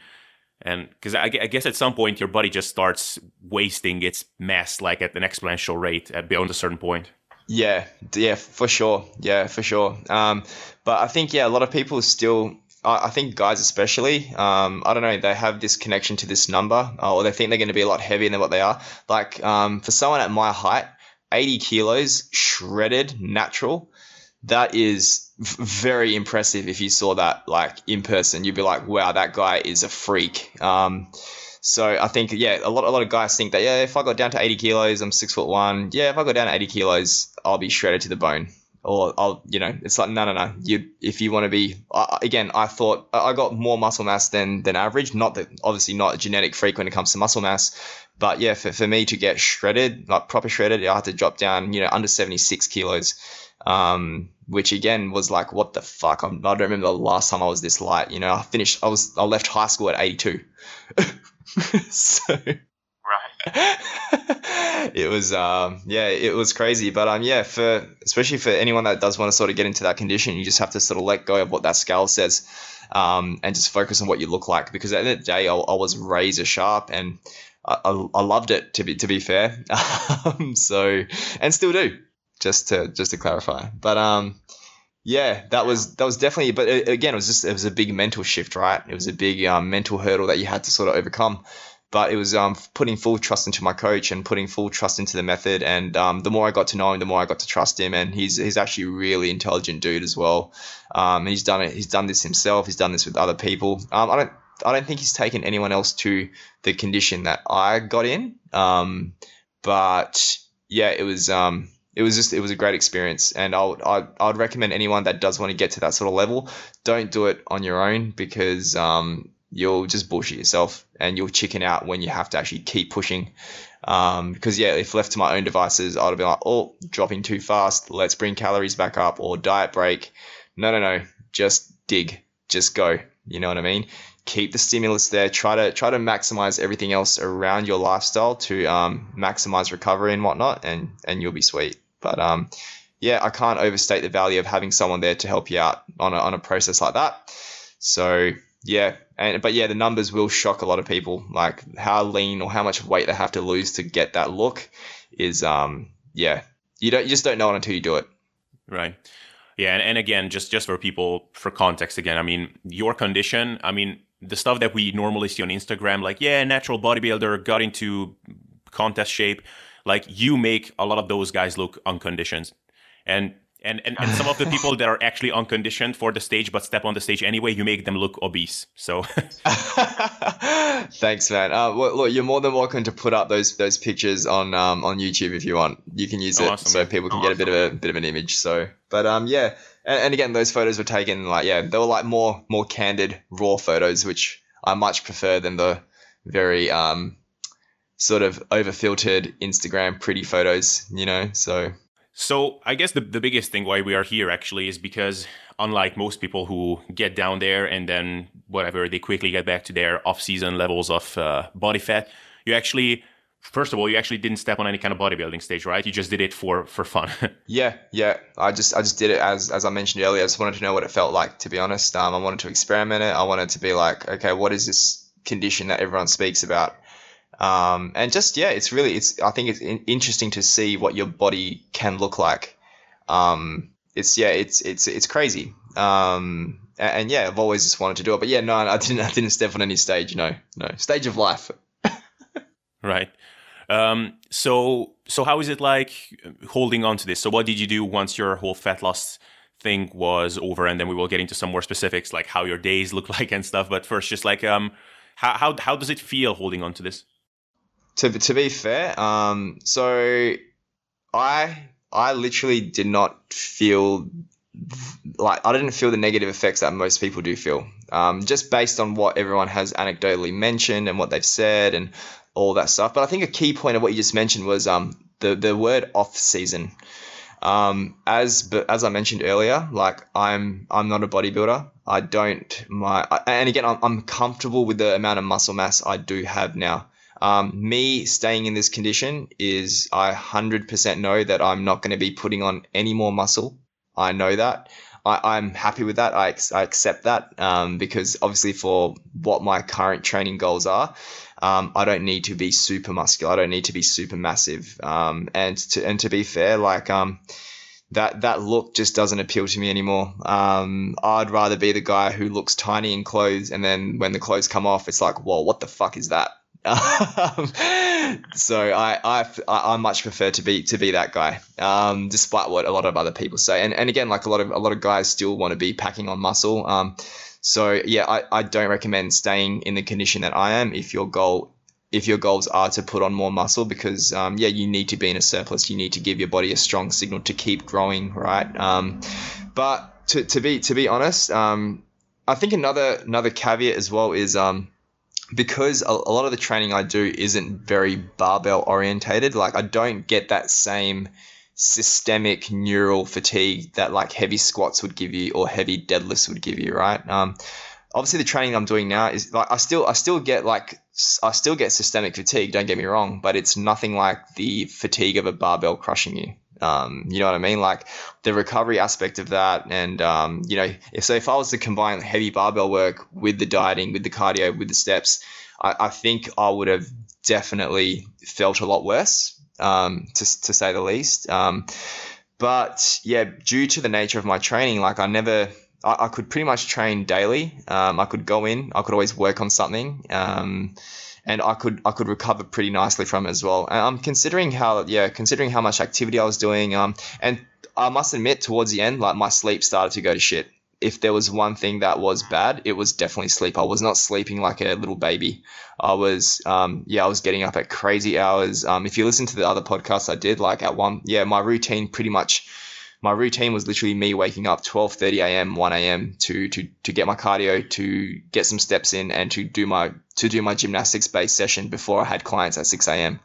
And because I, I, guess at some point your body just starts wasting its mass like at an exponential rate at beyond a certain point. Yeah, yeah, for sure. Yeah, for sure. Um, but I think yeah, a lot of people still. I think guys especially, um, I don't know, they have this connection to this number, uh, or they think they're going to be a lot heavier than what they are. Like um, for someone at my height, 80 kilos shredded, natural, that is very impressive. If you saw that like in person, you'd be like, wow, that guy is a freak. Um, so I think yeah, a lot a lot of guys think that yeah, if I got down to 80 kilos, I'm six foot one. Yeah, if I got down to 80 kilos, I'll be shredded to the bone. Or I'll you know, it's like no no no. You if you want to be uh, again, I thought I got more muscle mass than than average. Not that obviously not genetic freak when it comes to muscle mass, but yeah, for, for me to get shredded, like proper shredded, I had to drop down you know under 76 kilos. Um, which again was like, what the fuck? I'm, I do not remember the last time I was this light. You know, I finished, I was, I left high school at 82. so it was um yeah it was crazy but um yeah for especially for anyone that does want to sort of get into that condition you just have to sort of let go of what that scale says um and just focus on what you look like because at the end of the day i, I was razor sharp and I, I, I, loved it to be to be fair um, so and still do just to just to clarify but um yeah, that was that was definitely. But uh, again, it was just it was a big mental shift, right? It was a big um, mental hurdle that you had to sort of overcome. But it was um, putting full trust into my coach and putting full trust into the method. And um, the more I got to know him, the more I got to trust him. And he's he's actually a really intelligent dude as well. Um, he's done it. He's done this himself. He's done this with other people. Um, I don't I don't think he's taken anyone else to the condition that I got in. Um, but yeah, it was um, it was just it was a great experience and I would I'd, I'd recommend anyone that does want to get to that sort of level don't do it on your own because um, you'll just bullshit yourself and you'll chicken out when you have to actually keep pushing. Um, because yeah if left to my own devices I'd be like oh dropping too fast let's bring calories back up or diet break. No no no just dig just go. You know what I mean? Keep the stimulus there. Try to try to maximize everything else around your lifestyle to um, maximize recovery and whatnot and and you'll be sweet. But um, yeah, I can't overstate the value of having someone there to help you out on a, on a process like that. So yeah, and but yeah, the numbers will shock a lot of people. Like how lean or how much weight they have to lose to get that look is um yeah, you don't you just don't know it until you do it. Right. Yeah, and, and again, just just for people for context again, I mean your condition, I mean the stuff that we normally see on Instagram, like yeah, natural bodybuilder got into contest shape like you make a lot of those guys look unconditioned and and, and, and some of the people that are actually unconditioned for the stage but step on the stage anyway you make them look obese. So thanks man. Uh, well, look you're more than welcome to put up those those pictures on um, on youtube if you want. You can use it awesome, so people can awesome. get a bit of a bit of an image so. But um yeah. And, and again those photos were taken like yeah they were like more more candid raw photos which i much prefer than the very um sort of over filtered Instagram pretty photos, you know? So so I guess the, the biggest thing why we are here actually is because unlike most people who get down there and then whatever they quickly get back to their off-season levels of uh, body fat, you actually first of all you actually didn't step on any kind of bodybuilding stage, right? You just did it for for fun. yeah, yeah. I just I just did it as as I mentioned earlier. I just wanted to know what it felt like. To be honest, um, I wanted to experiment it. I wanted to be like, okay, what is this condition that everyone speaks about? Um, and just yeah, it's really it's I think it's in- interesting to see what your body can look like. Um, it's yeah, it's it's it's crazy. Um, and, and, yeah, I've always just wanted to do it, but yeah, no, I didn't I didn't step on any stage. No, no stage of life. right. Um, so so how is it like holding on to this? So what did you do once your whole fat loss thing was over, and then we will get into some more specifics, like how your days look like and stuff. But first, just like um, how how how does it feel holding on to this? To to be fair, um, so I I literally did not feel like I didn't feel the negative effects that most people do feel. Um, just based on what everyone has anecdotally mentioned and what they've said and all that stuff. But I think a key point of what you just mentioned was um, the the word off season. Um, as but as I mentioned earlier, like I'm I'm not a bodybuilder. I don't my and again I'm, I'm comfortable with the amount of muscle mass I do have now. Um, me staying in this condition is I 100% know that I'm not going to be putting on any more muscle. I know that. I, am happy with that. I, I accept that um, because obviously for what my current training goals are, um, I don't need to be super muscular. I don't need to be super massive. Um, and to and to be fair, like um, that that look just doesn't appeal to me anymore. Um, I'd rather be the guy who looks tiny in clothes, and then when the clothes come off, it's like, well, what the fuck is that? Um, so I, I I much prefer to be to be that guy, um, despite what a lot of other people say. And and again, like a lot of a lot of guys still want to be packing on muscle. Um, so yeah, I, I don't recommend staying in the condition that I am if your goal if your goals are to put on more muscle because um, yeah you need to be in a surplus you need to give your body a strong signal to keep growing right um, but to, to be to be honest um, I think another another caveat as well is um, because a, a, lot of the training I do isn't very barbell orientated. Like I don't get that same systemic neural fatigue that like heavy squats would give you or heavy deadlifts would give you, right? Um, obviously the training I'm doing now is like I still I still get like I still get systemic fatigue. Don't get me wrong, but it's nothing like the fatigue of a barbell crushing you. Um, you know what I mean? Like the recovery aspect of that, and um, you know, if so, if I was to combine heavy barbell work with the dieting, with the cardio, with the steps, I, I think I would have definitely felt a lot worse, um, to to say the least. Um, but yeah, due to the nature of my training, like I never. I, I could pretty much train daily. Um, I could go in. I could always work on something um, and I could I could recover pretty nicely from it as well. And I'm considering how yeah, considering how much activity I was doing, um, and I must admit towards the end, like my sleep started to go to shit. If there was one thing that was bad, it was definitely sleep. I was not sleeping like a little baby. I was, um, yeah, I was getting up at crazy hours. Um, if you listen to the other podcasts I did, like at one, yeah, my routine pretty much my routine was literally me waking up 12:30 a.m., 1 a.m. to to to get my cardio, to get some steps in, and to do my to do my gymnastics based session before I had clients at 6 a.m.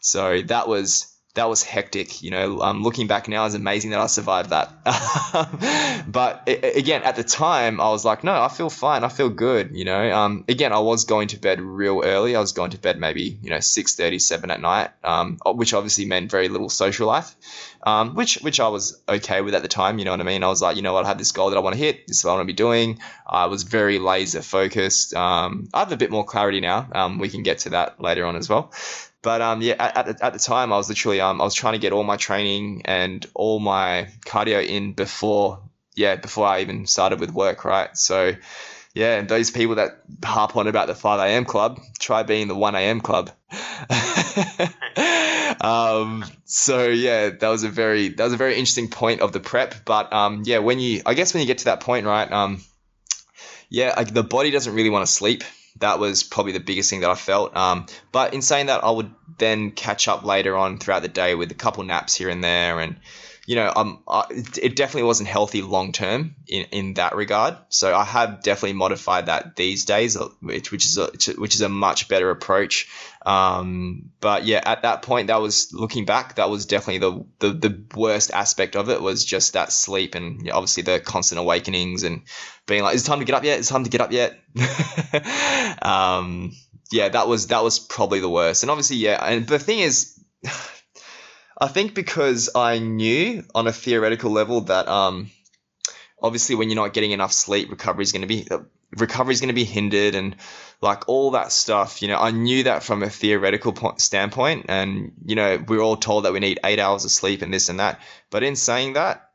So that was that was hectic. You know, um, looking back now, it's amazing that I survived that. but it, again, at the time, I was like, no, I feel fine. I feel good. You know, um, again, I was going to bed real early. I was going to bed maybe you know six thirty, seven at night, um, which obviously meant very little social life, um, which which I was okay with at the time. You know what I mean? I was like, you know what, I have this goal that I want to hit. This is what I want to be doing. I was very laser focused. Um, I have a bit more clarity now. Um, we can get to that later on as well. But um, yeah, at, at, at, the time, I was literally um, I was trying to get all my training and all my cardio in before yeah before I even started with work, right? So yeah, those people that harp on about the 5 a.m. club, try being the 1 a.m. club. um, so yeah, that was a very that was a very interesting point of the prep. But um, yeah, when you I guess when you get to that point, right? Um, yeah, like the body doesn't really want to sleep that was probably the biggest thing that I felt. Um, but in saying that, I would then catch up later on throughout the day with a couple naps here and there, and you know, um, I, it definitely wasn't healthy long term in, in that regard. So I have definitely modified that these days, uh, which, which is a, which is a much better approach. Um, but yeah, at that point, that was looking back, that was definitely the, the the worst aspect of it was just that sleep and obviously the constant awakenings and being like, "Is it time to get up yet? Is it time to get up yet?" um, yeah, that was that was probably the worst. And obviously, yeah, and the thing is. I think because I knew on a theoretical level that um, obviously when you're not getting enough sleep, recovery is going to be uh, recovery is going to be hindered and like all that stuff. You know, I knew that from a theoretical point, standpoint, and you know we're all told that we need eight hours of sleep and this and that. But in saying that,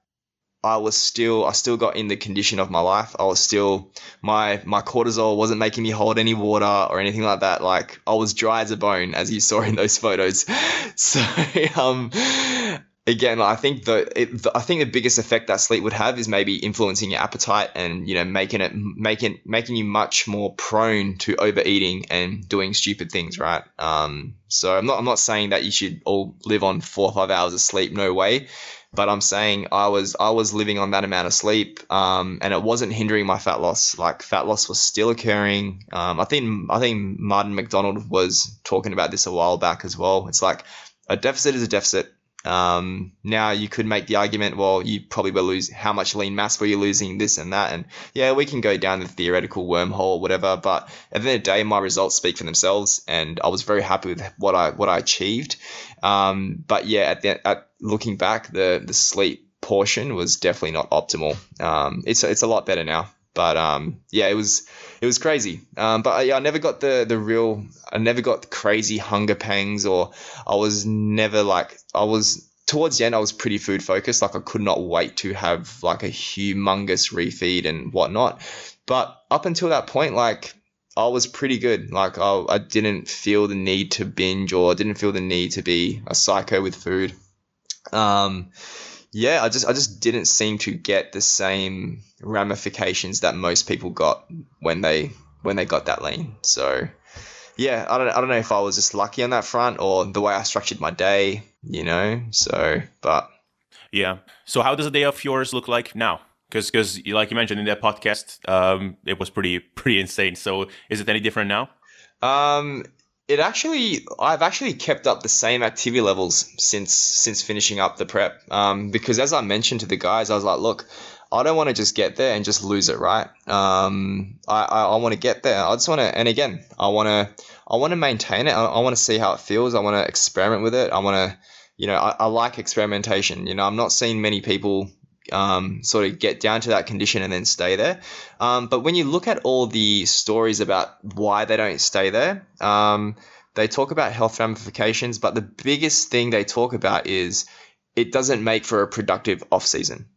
I was still I still got in the condition of my life. I was still my my cortisol wasn't making me hold any water or anything like that. Like I was dry as a bone, as you saw in those photos. So um, again, I think the, it, the, I think the biggest effect that sleep would have is maybe influencing your appetite and you know making it making making you much more prone to overeating and doing stupid things, right? Um, so I'm not I'm not saying that you should all live on four or five hours of sleep. No way but I'm saying I was I was living on that amount of sleep, um, and it wasn't hindering my fat loss. Like fat loss was still occurring. Um, I think I think Martin MacDonald was talking about this a while back as well. It's like a deficit is a deficit. Um, now you could make the argument, well, you probably will lose how much lean mass were you losing, this and that, and yeah, we can go down the theoretical wormhole or whatever. But at the end of the day, my results speak for themselves, and I was very happy with what I what I achieved. Um, but yeah, at the at looking back, the the sleep portion was definitely not optimal. Um, it's it's a lot better now, but um, yeah, it was it was crazy. Um, but yeah, I never got the the real. I never got crazy hunger pangs, or I was never like I was towards the end. I was pretty food focused. Like I could not wait to have like a humongous refeed and whatnot. But up until that point, like I was pretty good. Like I, I didn't feel the need to binge or I didn't feel the need to be a psycho with food. Um, yeah, I just I just didn't seem to get the same ramifications that most people got when they when they got that lean. So yeah, I don't I don't know if I was just lucky on that front or the way I structured my day, you know. So, but yeah. So how does a day of yours look like now? Because because like you mentioned in that podcast, um, it was pretty pretty insane. So is it any different now? Um, it actually I've actually kept up the same activity levels since since finishing up the prep. Um, because as I mentioned to the guys, I was like, look, I don't want to just get there and just lose it, right? Um, I, I, I want to get there. I just want to, and again, I want to, I want to maintain it. I, I want to see how it feels. I want to experiment with it. I want to, you know, I, I like experimentation. You know, I'm not seeing many people um, sort of get down to that condition and then stay there. Um, but when you look at all the stories about why they don't stay there, um, they talk about health ramifications, but the biggest thing they talk about is it doesn't make for a productive off season.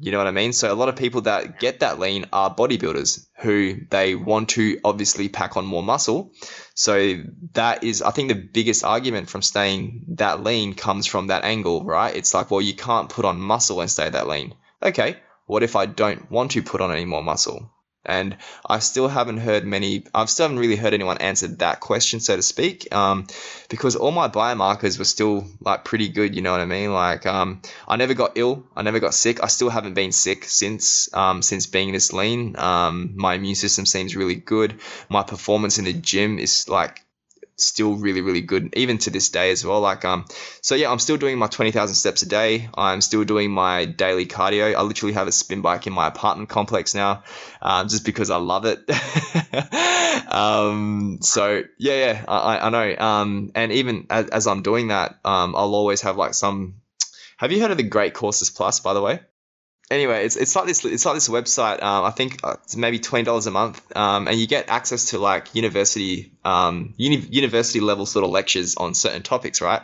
You know what I mean? So a lot of people that get that lean are bodybuilders who they want to obviously pack on more muscle. So that is, I think the biggest argument from staying that lean comes from that angle, right? It's like, well, you can't put on muscle and stay that lean. Okay. What if I don't want to put on any more muscle? And I still haven't heard many, I've still haven't really heard anyone answer that question, so to speak, um, because all my biomarkers were still like pretty good, you know what I mean? Like, um, I never got ill, I never got sick. I still haven't been sick since, um, since being this lean. Um, my immune system seems really good. My performance in the gym is like still really really good even to this day as well. Like um so yeah i'm still doing my 20000 steps a day. I'm still doing my daily cardio. I literally have a spin bike in my apartment complex now um, just because i love it. Um so yeah yeah i, I know. Um and even as, as i'm doing that um i'll always have like some have you heard of the great courses plus by the way anyway, it's, it's like this it's like this website. Um, I think uh, it's maybe twenty dollars a month, um, and you get access to like university um, uni- university level sort of lectures on certain topics, right?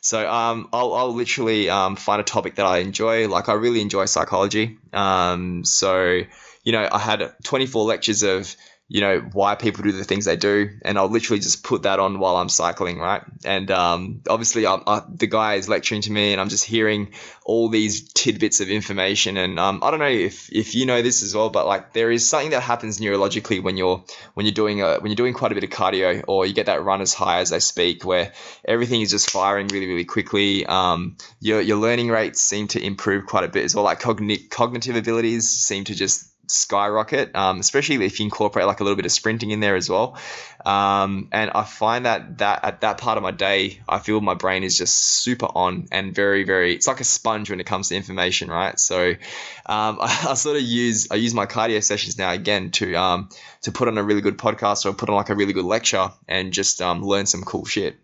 So um, I'll, I'll literally um, find a topic that I enjoy. Like I really enjoy psychology. Um, so you know, I had twenty four lectures of you know why people do the things they do. And i'll literally just put that on while i'm cycling right? And um, obviously I, the guy is lecturing to me and i'm just hearing all these tidbits of information. And um, i don't know if, if you know this as well but like there is something that happens neurologically when you're when you're doing a when you're doing quite a bit of cardio or you get that runner's high as they speak where everything is just firing really really quickly. Um, your, your learning rates seem to improve quite a bit as well. Like cognitive cognitive abilities seem to just skyrocket, um, especially if you incorporate like a little bit of sprinting in there as well. Um, and I find that that at that part of my day, I feel my brain is just super on and very, very. It's like a sponge when it comes to information, right? So um, I, I, sort of use I use my cardio sessions now again to um, to put on a really good podcast or put on like a really good lecture and just um, learn some cool shit,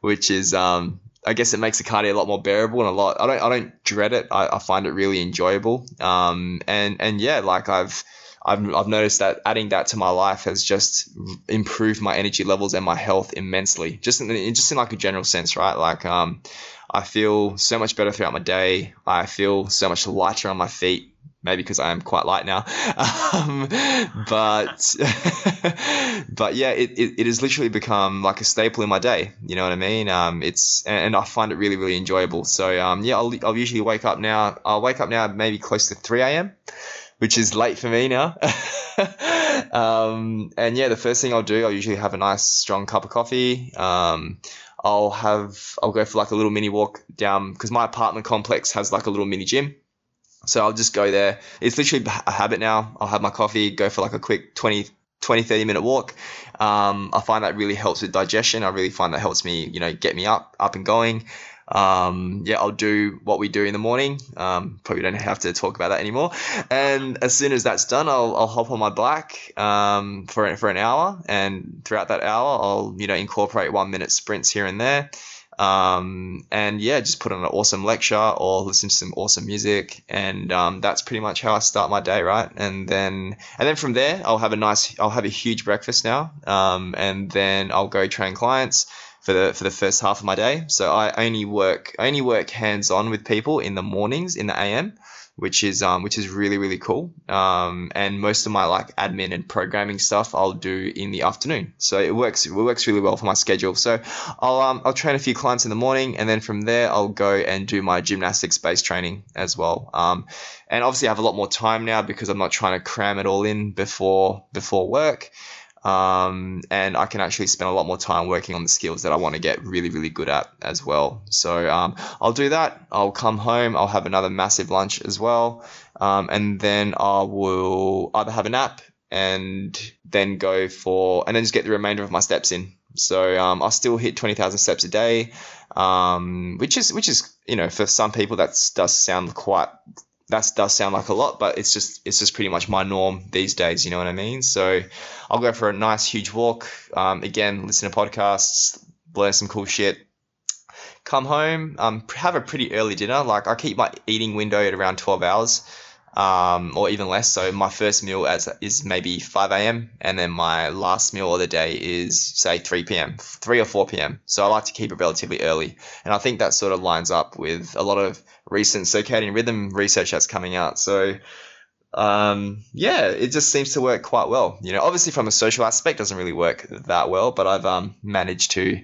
which is um, I guess it makes the cardio a lot more bearable and a lot. I don't I don't dread it. I, I find it really enjoyable. Um, and and yeah, like I've. I've, I've noticed that adding that to my life has just improved my energy levels and my health immensely. Just in, just in like a general sense, right? Like, um, I feel so much better throughout my day. I feel so much lighter on my feet maybe because I am quite light now. Um, but but yeah, it, it, it, has literally become like a staple in my day. You know what I mean? Um, it's and I find it really really enjoyable. So um, yeah, I'll, I'll usually wake up now. I'll wake up now maybe close to three a.m., which is late for me now. um, and yeah, the first thing I'll do, I'll usually have a nice strong cup of coffee. Um, I'll have I'll go for like a little mini walk down because my apartment complex has like a little mini gym. So I'll just go there. It's literally a habit now. I'll have my coffee, go for like a quick 20, 20 30 minute walk. Um, I find that really helps with digestion. I really find that helps me, you know, get me up, up and going. um, yeah, I'll do what we do in the morning. Um, probably don't have to talk about that anymore. And as soon as that's done, I'll, I'll hop on my bike um, for for an hour, and throughout that hour, I'll you know incorporate one minute sprints here and there. Um, and yeah, just put on an awesome lecture or listen to some awesome music, and um, that's pretty much how I start my day, right? And then and then from there, I'll have a nice, I'll have a huge breakfast now, um, and then I'll go train clients for the for the first half of my day. So I only work I only work hands on with people in the mornings in the AM which is um, which is really really cool. Um, and most of my like admin and programming stuff I'll do in the afternoon. So it works it works really well for my schedule. So I'll um, I'll train a few clients in the morning, and then from there I'll go and do my gymnastics based training as well. Um, and obviously I have a lot more time now because I'm not trying to cram it all in before before work. Um, and I can actually spend a lot more time working on the skills that I want to get really, really good at as well. So um, I'll do that. I'll come home. I'll have another massive lunch as well, um, and then I will either have a nap and then go for and then just get the remainder of my steps in. So um, I still hit twenty thousand steps a day, um, which is which is you know for some people that does sound quite that does sound like a lot, but it's just it's just pretty much my norm these days. You know what I mean? So I'll go for a nice huge walk. Um, again, listen to podcasts, learn some cool shit. Come home, um, have a pretty early dinner. Like I keep my eating window at around twelve hours, um, or even less. So my first meal as is maybe five a.m. and then my last meal of the day is say three p.m., three or four p.m. So I like to keep it relatively early, and I think that sort of lines up with a lot of recent circadian rhythm research that's coming out. So, um, yeah, it just seems to work quite well. You know, obviously from a social aspect, doesn't really work that well, but I've um, managed to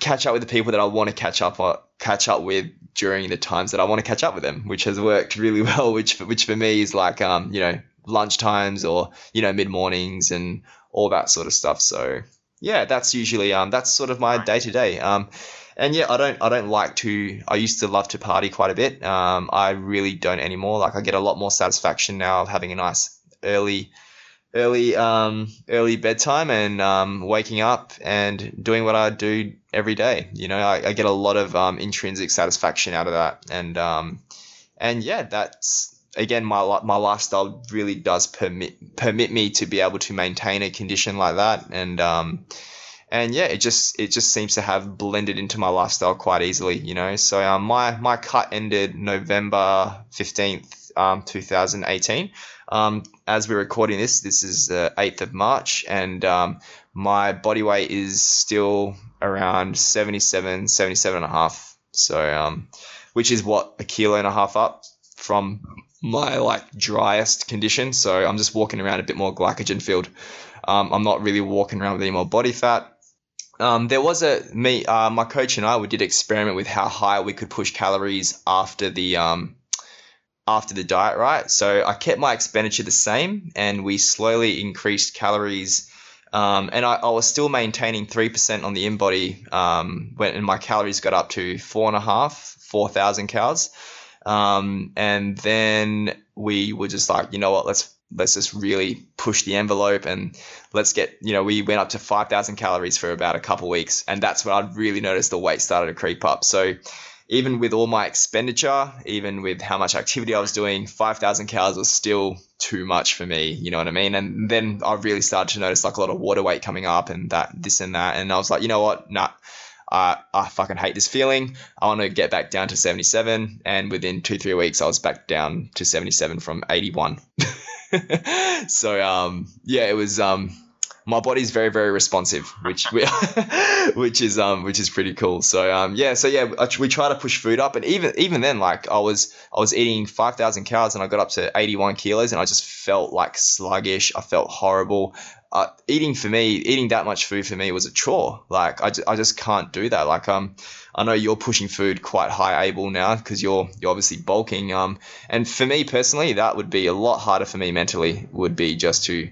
catch up with the people that I want to catch up on, catch up with during the times that I want to catch up with them, which has worked really well. Which which for me is like um, you know lunch times or you know mid mornings and all that sort of stuff. So yeah, that's usually um that's sort of my day to day. Um, and yeah, I don't I don't like to. I used to love to party quite a bit. Um, I really don't anymore. Like I get a lot more satisfaction now of having a nice early early um, early bedtime and um, waking up and doing what I do every day. You know, I, I get a lot of um, intrinsic satisfaction out of that, and um, and yeah, that's again my my lifestyle really does permit permit me to be able to maintain a condition like that, and um, and yeah, it just it just seems to have blended into my lifestyle quite easily, you know. So um, my my cut ended November fifteenth, um, two thousand eighteen. Um, as we're recording this, this is the eighth of March, and um, my body weight is still around 77, 77 and a half. So um, which is what a kilo and a half up from my like driest condition. So I'm just walking around a bit more glycogen filled. Um, I'm not really walking around with any more body fat. Um, there was a me, uh, my coach and I, we did experiment with how high we could push calories after the um, after the diet, right? So I kept my expenditure the same, and we slowly increased calories. Um, and I, I, was still maintaining three percent on the InBody um, when and my calories got up to four and a half, four thousand calories. Um, and then we were just like, you know what, let's let's just really push the envelope and let's get you know we went up to 5000 calories for about a couple weeks and that's when i really noticed the weight started to creep up so even with all my expenditure even with how much activity i was doing 5000 calories was still too much for me you know what i mean and then i really started to notice like a lot of water weight coming up and that this and that and i was like you know what nah I fucking hate this feeling. I want to get back down to 77. And within two, three weeks, I was back down to 77 from 81. so um, yeah, it was um, my body's very very responsive, which we, which is um which is pretty cool. So um yeah, so yeah, we try to push food up, and even even then, like I was I was eating five thousand calories, and I got up to eighty one kilos, and I just felt like sluggish. I felt horrible. Uh, eating for me, eating that much food for me was a chore. Like I, just, I just can't do that. Like um, I know you're pushing food quite high Abel now because you're you're obviously bulking. Um, and for me personally, that would be a lot harder for me mentally. Would be just to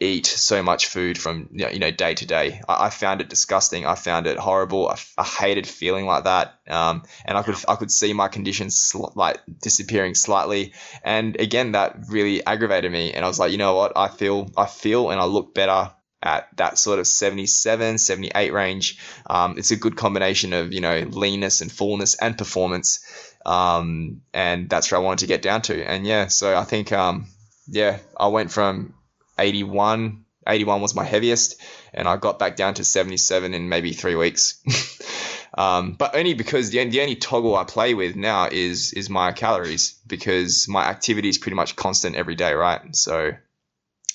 eat so much food from you know day to day. I, I found it disgusting. I found it horrible. I, I hated feeling like that. Um, and I could I could see my conditions sl- like disappearing slightly. And again, that really aggravated me. And I was like, you know what? I feel I feel and I look better at that sort of 77, 78 range. Um, it's a good combination of, you know, leanness and fullness and performance. Um, and that's where I wanted to get down to. And yeah, so I think, um, yeah, I went from 81, 81 was my heaviest, and I got back down to 77 in maybe three weeks. Um, but only because the, the only toggle I play with now is is my calories because my activity is pretty much constant every day, right? So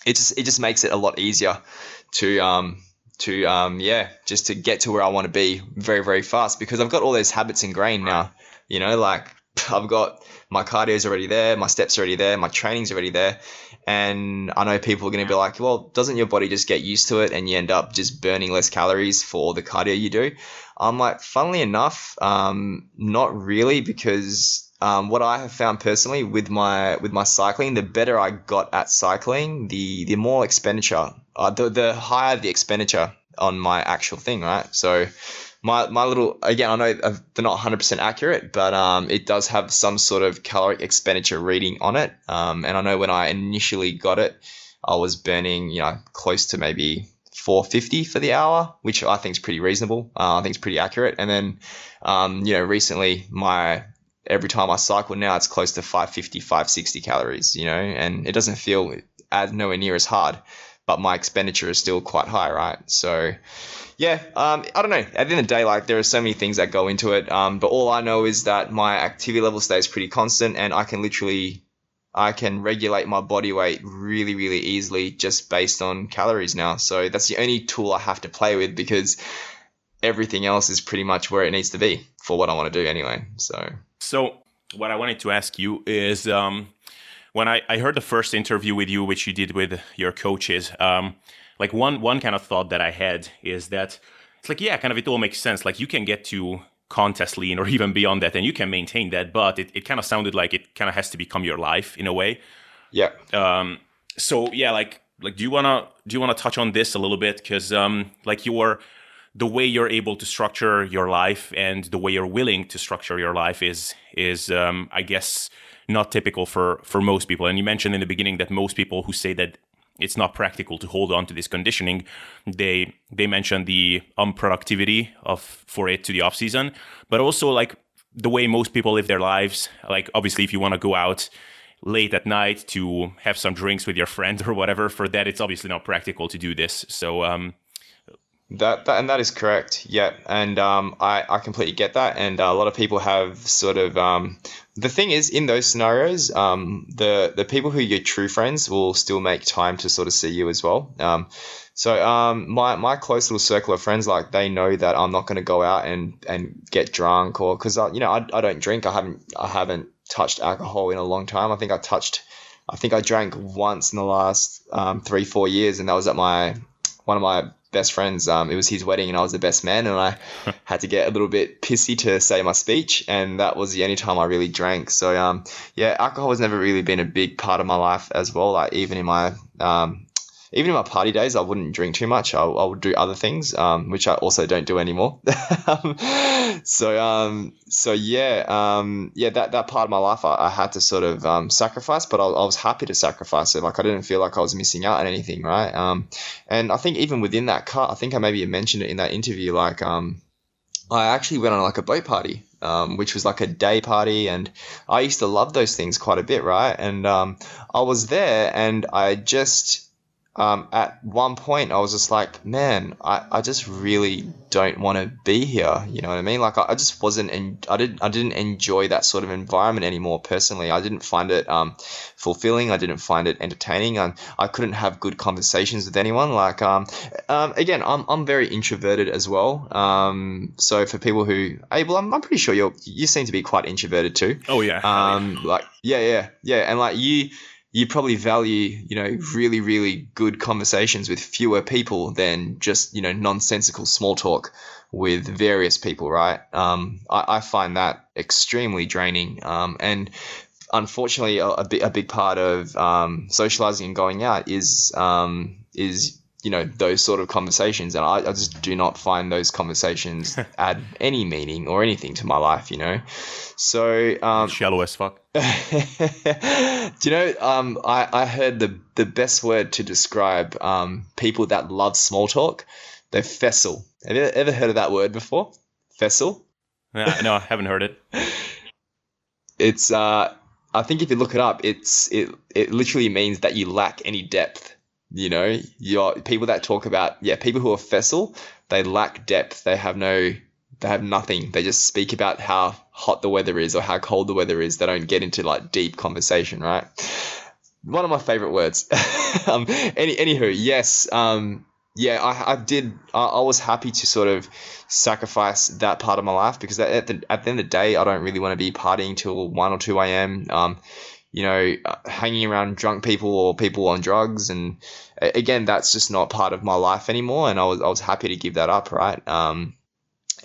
it just it just makes it a lot easier to um to um yeah just to get to where I want to be very very fast because I've got all those habits ingrained now. You know, like I've got my cardio is already there, my steps are already there, my training's already there. And I know people are going to be like, well, doesn't your body just get used to it and you end up just burning less calories for the cardio you do? I'm like, funnily enough, um, not really, because um, what I have found personally with my with my cycling, the better I got at cycling, the the more expenditure, uh, the the higher the expenditure on my actual thing, right? So my my little again, I know they're not 100% accurate, but um, it does have some sort of caloric expenditure reading on it. Um, and I know when I initially got it, I was burning you know close to maybe 450 for the hour, which I think is pretty reasonable. Uh, I think it's pretty accurate. And then, um, you know, recently my every time I cycle now, it's close to 550, 560 calories, you know, and it doesn't feel as nowhere near as hard, but my expenditure is still quite high, right? So, yeah, um, I don't know. At the end of the day, like there are so many things that go into it, um, but all I know is that my activity level stays pretty constant, and I can literally I can regulate my body weight really, really easily just based on calories now. So that's the only tool I have to play with because everything else is pretty much where it needs to be for what I want to do anyway. So, so what I wanted to ask you is um, when I, I heard the first interview with you, which you did with your coaches, um, like one one kind of thought that I had is that it's like yeah, kind of it all makes sense. Like you can get to contest lean or even beyond that and you can maintain that but it, it kind of sounded like it kind of has to become your life in a way. Yeah. Um so yeah like like do you want to do you want to touch on this a little bit? Because um like your the way you're able to structure your life and the way you're willing to structure your life is is um i guess not typical for for most people and you mentioned in the beginning that most people who say that it's not practical to hold on to this conditioning. They they mention the unproductivity of for it to the off season, but also like the way most people live their lives. Like obviously, if you want to go out late at night to have some drinks with your friend or whatever, for that it's obviously not practical to do this. So um, that, that and that is correct. Yeah, and um, I I completely get that, and uh, a lot of people have sort of um, the thing is in those scenarios, um, the the people who are your true friends will still make time to sort of see you as well. Um, so um, my my close little circle of friends, like they know that I'm not going to go out and and get drunk or because you know I, I don't drink. I haven't I haven't touched alcohol in a long time. I think I touched. I think I drank once in the last um, three four years, and that was at my one of my best friends. Um, it was his wedding, and I was the best man, and I had to get a little bit pissy to say my speech, and that was the only time I really drank. So, um, yeah, alcohol has never really been a big part of my life as well. Like even in my um, even in my party days, I wouldn't drink too much. I, I would do other things, um, which I also don't do anymore. so, um, so yeah, um, yeah, that, that part of my life, I, I had to sort of um, sacrifice, but I, I, was happy to sacrifice it. Like I didn't feel like I was missing out on anything, right? Um, and I think even within that cut, I think I maybe mentioned it in that interview, like um, I actually went on like a boat party. Um, which was like a day party. And I used to love those things quite a bit, right? And um, I was there and I just um, at one point I was just like, man, I, I just really don't want to be here. You know what I mean? Like I, I just wasn't, in, I didn't, I didn't enjoy that sort of environment anymore. Personally, I didn't find it um, fulfilling. I didn't find it entertaining, and I couldn't have good conversations with anyone. Like, um, um, again, I'm, I'm very introverted as well. Um, so for people who, well, I'm, I'm pretty sure you you seem to be quite introverted too. Oh yeah. Um, like yeah, yeah, yeah, and like you you probably value, you know, really, really good conversations with fewer people than just, you know, nonsensical small talk with various people, right? Um, I, I, find that extremely draining. Um, and unfortunately, a, a, big, part of um, socializing and going out is um, is you know those sort of conversations, and I, I just do not find those conversations add any meaning or anything to my life. You know, so um, shallow as fuck. do you know? Um, I I heard the the best word to describe um people that love small talk. They're fessel. Have you ever heard of that word before? Fessel. Yeah, no, I haven't heard it. It's uh, I think if you look it up, it's it it literally means that you lack any depth. You know, you're people that talk about yeah, people who are fessel, they lack depth. They have no, they have nothing. They just speak about how hot the weather is or how cold the weather is. They don't get into like deep conversation, right? One of my favorite words. um, any anywho, yes. Um, yeah, I, I did. I, I, was happy to sort of sacrifice that part of my life because at the, at the end of the day, I don't really want to be partying till 1 or 2 a.m. Um, you know, uh, hanging around drunk people or people on drugs. And again, that's just not part of my life anymore. And I was, I was happy to give that up, right? Um,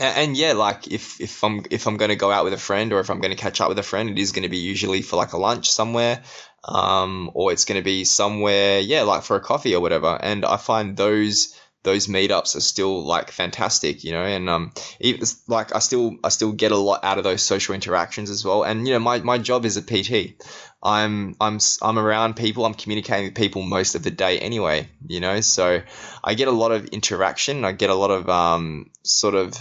and, and yeah, like if, if I'm if I'm going to go out with a friend or if I'm going to catch up with a friend, it is going to be usually for like a lunch somewhere um, or it's going to be somewhere, yeah, like for a coffee or whatever. And I find those those meetups are still like fantastic, you know, and um, even like I still I still get a lot out of those social interactions as well. And you know, my, my job is a PT. I'm I'm I'm around people. I'm communicating with people most of the day anyway, you know. So I get a lot of interaction. I get a lot of um, sort of.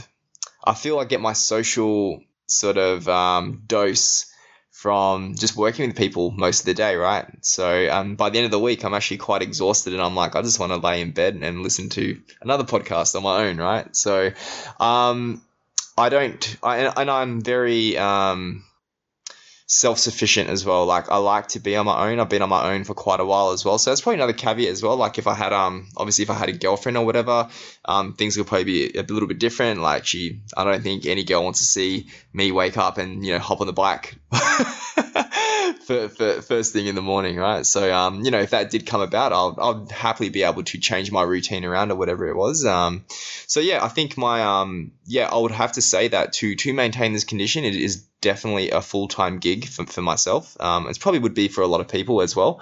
I feel I get my social sort of um, dose from just working with people most of the day, right? So um, by the end of the week, I'm actually quite exhausted, and I'm like, I just want to lay in bed and listen to another podcast on my own, right? So um, I don't, I, and I'm very um, self sufficient as well. Like I like to be on my own. I've been on my own for quite a while as well. So that's probably another caveat as well. Like if I had um obviously if I had a girlfriend or whatever, um things would probably be a little bit different. Like she I don't think any girl wants to see me wake up and, you know, hop on the bike for, for first thing in the morning, right? So um, you know, if that did come about, I'll I'll happily be able to change my routine around or whatever it was. Um so yeah, I think my um yeah, I would have to say that to to maintain this condition it is definitely a full time gig for, for myself. Um, it probably would be for a lot of people as well.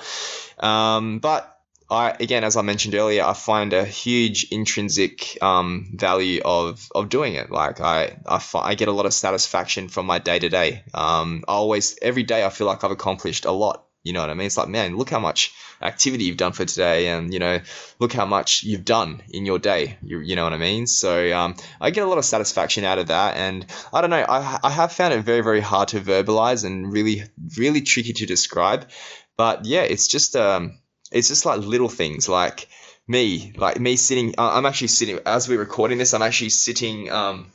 Um, but I again, as I mentioned earlier, I find a huge intrinsic um, value of of doing it. Like I, I, I get a lot of satisfaction from my day to day. I always every day I feel like I've accomplished a lot. You know what I mean? It's like, man, look how much activity you've done for today, and you know, look how much you've done in your day. You, you know what I mean? So um, I get a lot of satisfaction out of that, and I don't know. I, I have found it very, very hard to verbalize and really, really tricky to describe. But yeah, it's just um, it's just like little things like me, like me sitting. I'm actually sitting as we're recording this. I'm actually sitting um,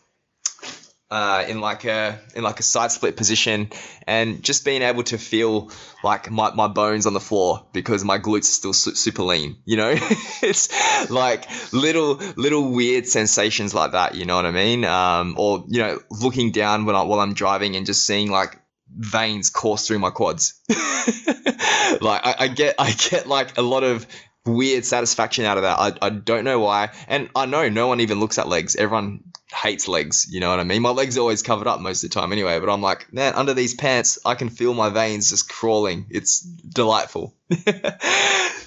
uh, in like a in like a side split position, and just being able to feel like my, my bones on the floor because my glutes are still su- super lean. You know, it's like little little weird sensations like that. You know what I mean? Um, or you know, looking down when I, while I'm driving and just seeing like veins course through my quads. like I, I get I get like a lot of weird satisfaction out of that. I, I don't know why. And I know no one even looks at legs. Everyone hates legs. You know what I mean? My legs are always covered up most of the time anyway. But I'm like, man, under these pants, I can feel my veins just crawling. It's delightful.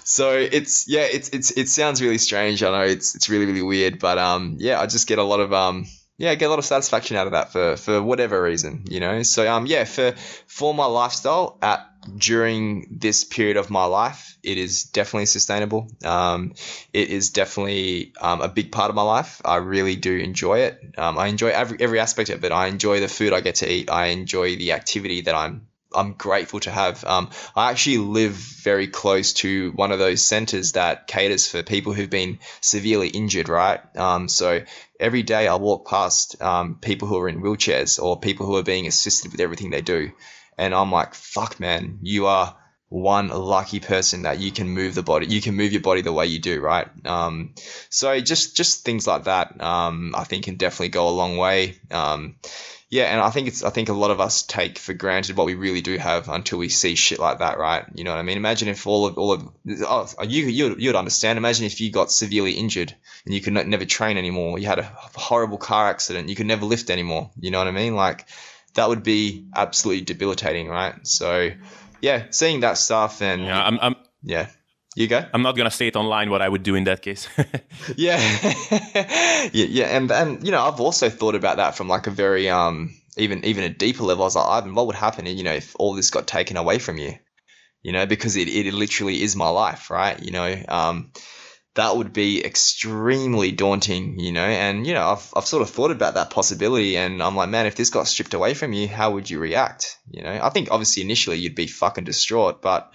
so it's yeah, it's it's it sounds really strange. I know it's it's really really weird, but um yeah, I just get a lot of um yeah, I get a lot of satisfaction out of that for for whatever reason, you know. So um yeah, for for my lifestyle at during this period of my life, it is definitely sustainable. Um, it is definitely um, a big part of my life. I really do enjoy it. Um, I enjoy every every aspect of it. I enjoy the food I get to eat. I enjoy the activity that I'm I'm grateful to have. Um, I actually live very close to one of those centers that caters for people who've been severely injured, right? Um, so every day I walk past um, people who are in wheelchairs or people who are being assisted with everything they do. And I'm like, fuck, man, you are one lucky person that you can move the body, you can move your body the way you do, right? Um, so just just things like that, um, I think can definitely go a long way. Um, yeah, and I think it's I think a lot of us take for granted what we really do have until we see shit like that, right? You know what I mean? Imagine if all of all of oh, you you you'd understand. Imagine if you got severely injured and you could never train anymore. You had a horrible car accident. You could never lift anymore. You know what I mean? Like that would be absolutely debilitating, right? So, yeah, seeing that stuff and yeah, I'm, I'm yeah. You go. I'm not gonna say it online what I would do in that case. yeah. yeah, yeah, and and you know, I've also thought about that from like a very um even even a deeper level. I was like, Ivan, what would happen, you know, if all this got taken away from you? You know, because it, it literally is my life, right? You know, um, that would be extremely daunting, you know, and you know, I've I've sort of thought about that possibility, and I'm like, man, if this got stripped away from you, how would you react? You know, I think obviously initially you'd be fucking distraught, but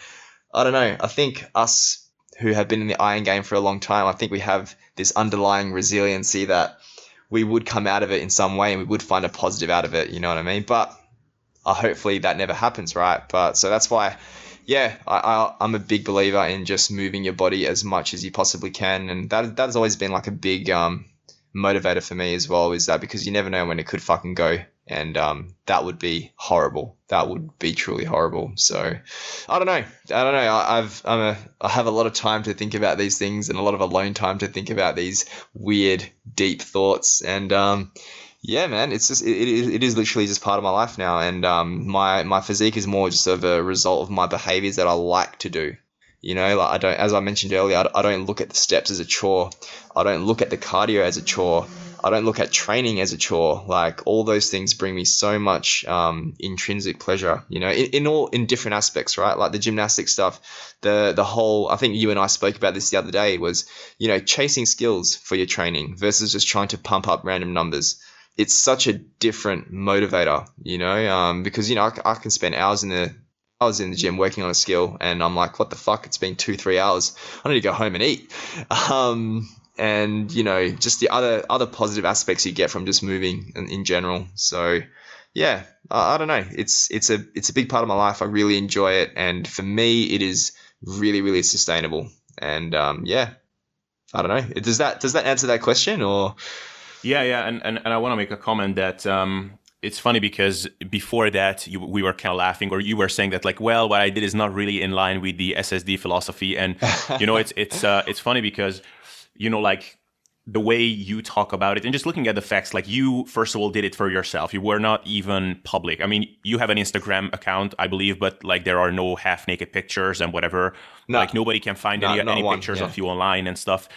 I don't know. I think us who have been in the iron game for a long time, I think we have this underlying resiliency that we would come out of it in some way and we would find a positive out of it. You know what I mean? But uh, hopefully that never happens, right? But so that's why, yeah, I, I, I'm a big believer in just moving your body as much as you possibly can, and that that has always been like a big um, motivator for me as well. Is that because you never know when it could fucking go and um, that would be horrible. That would be truly horrible. So, I don't know. I don't know. I, I've I'm a I have a lot of time to think about these things and a lot of alone time to think about these weird, deep thoughts. And um, yeah, man, it's just it, it, it is literally just part of my life now. And um, my my physique is more just of a result of my behaviors that I like to do. You know, like I don't, as I mentioned earlier, I don't look at the steps as a chore. I don't look at the cardio as a chore. I don't look at training as a chore. Like all those things bring me so much um, intrinsic pleasure. You know, in, in, all in different aspects, right? Like the gymnastic stuff, the the whole. I think you and I spoke about this the other day. Was you know chasing skills for your training versus just trying to pump up random numbers. It's such a different motivator, you know, um, because you know I, I can spend hours in the I was in the gym working on a skill and I'm like, what the fuck? It's been two, three hours. I need to go home and eat. Um, and you know just the other other positive aspects you get from just moving in, in general. So yeah, I, I, don't know. It's it's a it's a big part of my life. I really enjoy it, and for me, it is really really sustainable. And um, yeah, I don't know. Does that does that answer that question or? Yeah, yeah, and and, and I want to make a comment that um, it's funny because before that you, we were kind of laughing or you were saying that like well what i did is not really in line with the ssd philosophy and you know it's it's uh, it's funny because you know, like the way you talk about it and just looking at the facts, like you, first of all, did it for yourself. You were not even public. I mean, you have an Instagram account, I believe, but like there are no half naked pictures and whatever. No, like nobody can find any, any one, pictures yeah. of you online and stuff.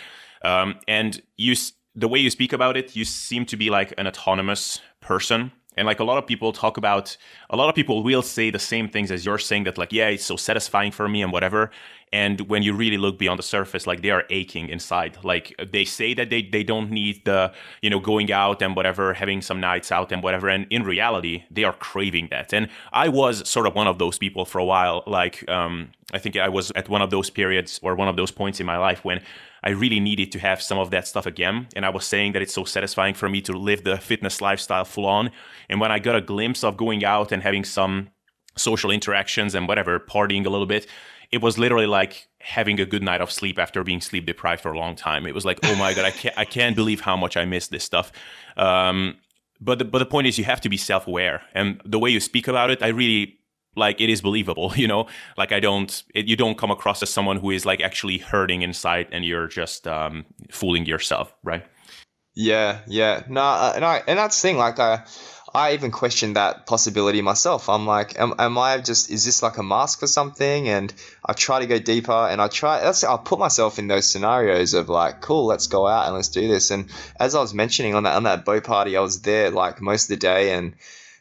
Um, and you, the way you speak about it, you seem to be like an autonomous person and like a lot of people talk about a lot of people will say the same things as you're saying that like yeah it's so satisfying for me and whatever. And when you really look beyond the surface like they are aching inside. Like they say that they, they don't need the you know going out and whatever having some nights out and whatever. And in reality they are craving that. And i was sort of one of those people for a while. Like um, i think i was at one of those periods or one of those points in my life when I really needed to have some of that stuff again. And I was saying that it's so satisfying for me to live the fitness lifestyle full on. And when I got a glimpse of going out and having some social interactions and whatever, partying a little bit, it was literally like having a good night of sleep after being sleep deprived for a long time. It was like, oh my god, I can't, I can't believe how much I miss this stuff. Um, but the, but the point is, you have to be self aware, and the way you speak about it, I really like it is believable you know? Like i don't it, you don't come across as someone who is like actually hurting inside and you're just um, fooling yourself right? Yeah yeah. No uh, and i and that's the thing like i i even questioned that possibility myself. I'm like am, am i just is this like a mask for something? And i try to go deeper and i try that's i put myself in those scenarios of like cool let's go out and let's do this. And as i was mentioning on that on that boat party i was there like most of the day and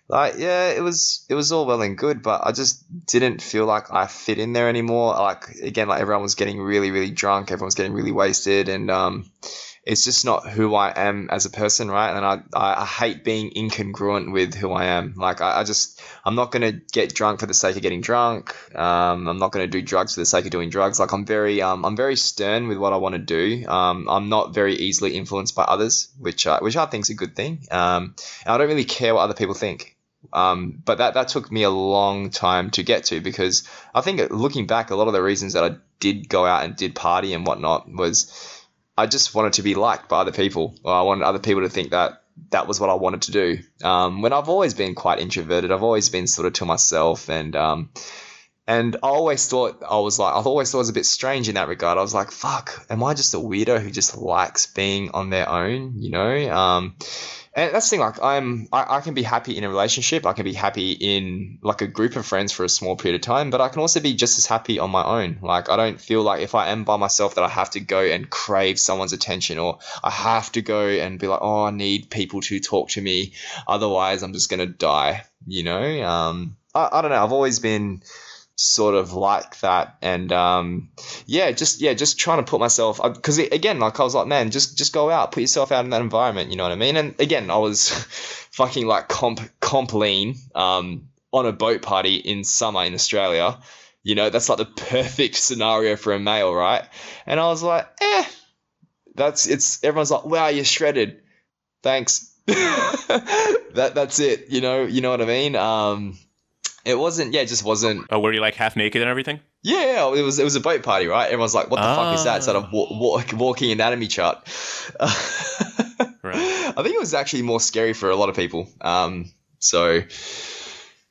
like yeah, it was it was all well and good, but I just didn't feel like I fit in there anymore. Like again, like everyone was getting really really drunk, everyone was getting really wasted, and um, it's just not who I am as a person, right? And I I, hate being incongruent with who I am. Like I, I just I'm not gonna get drunk for the sake of getting drunk. Um, I'm not gonna do drugs for the sake of doing drugs. Like I'm very um I'm very stern with what I want to do. Um, I'm not very easily influenced by others, which uh, which I think is a good thing. Um, and I don't really care what other people think. Um, but that, that took me a long time to get to because I think looking back, a lot of the reasons that I did go out and did party and whatnot was I just wanted to be liked by other people. I wanted other people to think that that was what I wanted to do. Um, when I've always been quite introverted, I've always been sort of to myself and, um, And I always thought I was like, I've always thought it was a bit strange in that regard. I was like, fuck, am I just a weirdo who just likes being on their own, you know? Um, and that's the thing, like I'm, I, I, can be happy in a relationship. I can be happy in like a group of friends for a small period of time, but I can also be just as happy on my own. Like I don't feel like if I am by myself that I have to go and crave someone's attention or I have to go and be like, oh, I need people to talk to me. Otherwise I'm just to die, you know? Um, I, I don't know. I've always been, sort of like that. And um, yeah just yeah just trying to put myself because again like i was like man just just go out put yourself out in that environment you know what i mean? And again i was fucking like comp comp lean um, on a boat party in summer in australia. You know that's like the perfect scenario for a male right? And i was like eh that's it's everyone's like wow you're shredded. Thanks. That that's it you know you know what i mean? Um it wasn't. Yeah, it just wasn't. Oh, were you like half naked and everything? Yeah, it was. It was a boat party, right? Everyone's like, "What the fuck is that?" Sort of walk, walking anatomy chart. right. I think it was actually more scary for a lot of people. Um, so,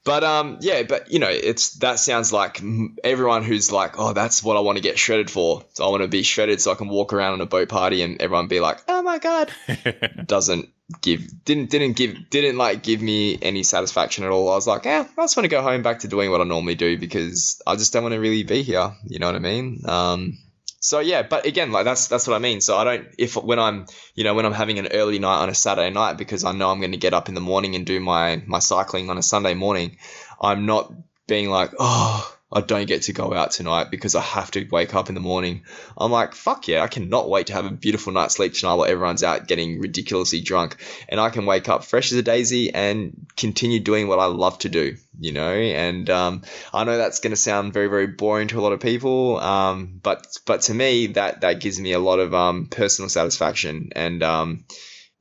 but um, yeah, but you know, it's that sounds like everyone who's like, "Oh, that's what I want to get shredded for." So I want to be shredded so I can walk around on a boat party and everyone be like, "Oh my god," doesn't give didn't didn't give didn't like give me any satisfaction at all. I was like, yeah, I just want to go home back to doing what I normally do because I just don't want to really be here. You know what I mean? Um, so yeah, but again, like that's that's what I mean. So I don't if when I'm you know when I'm having an early night on a Saturday night because I know I'm going to get up in the morning and do my my cycling on a Sunday morning, I'm not being like oh I don't get to go out tonight because I have to wake up in the morning. I'm like, fuck yeah, I cannot wait to have a beautiful night's sleep tonight while everyone's out getting ridiculously drunk. And I can wake up fresh as a daisy and continue doing what I love to do, you know? And um, I know that's going to sound very, very boring to a lot of people. Um, but, but to me, that, that gives me a lot of um, personal satisfaction. And, um,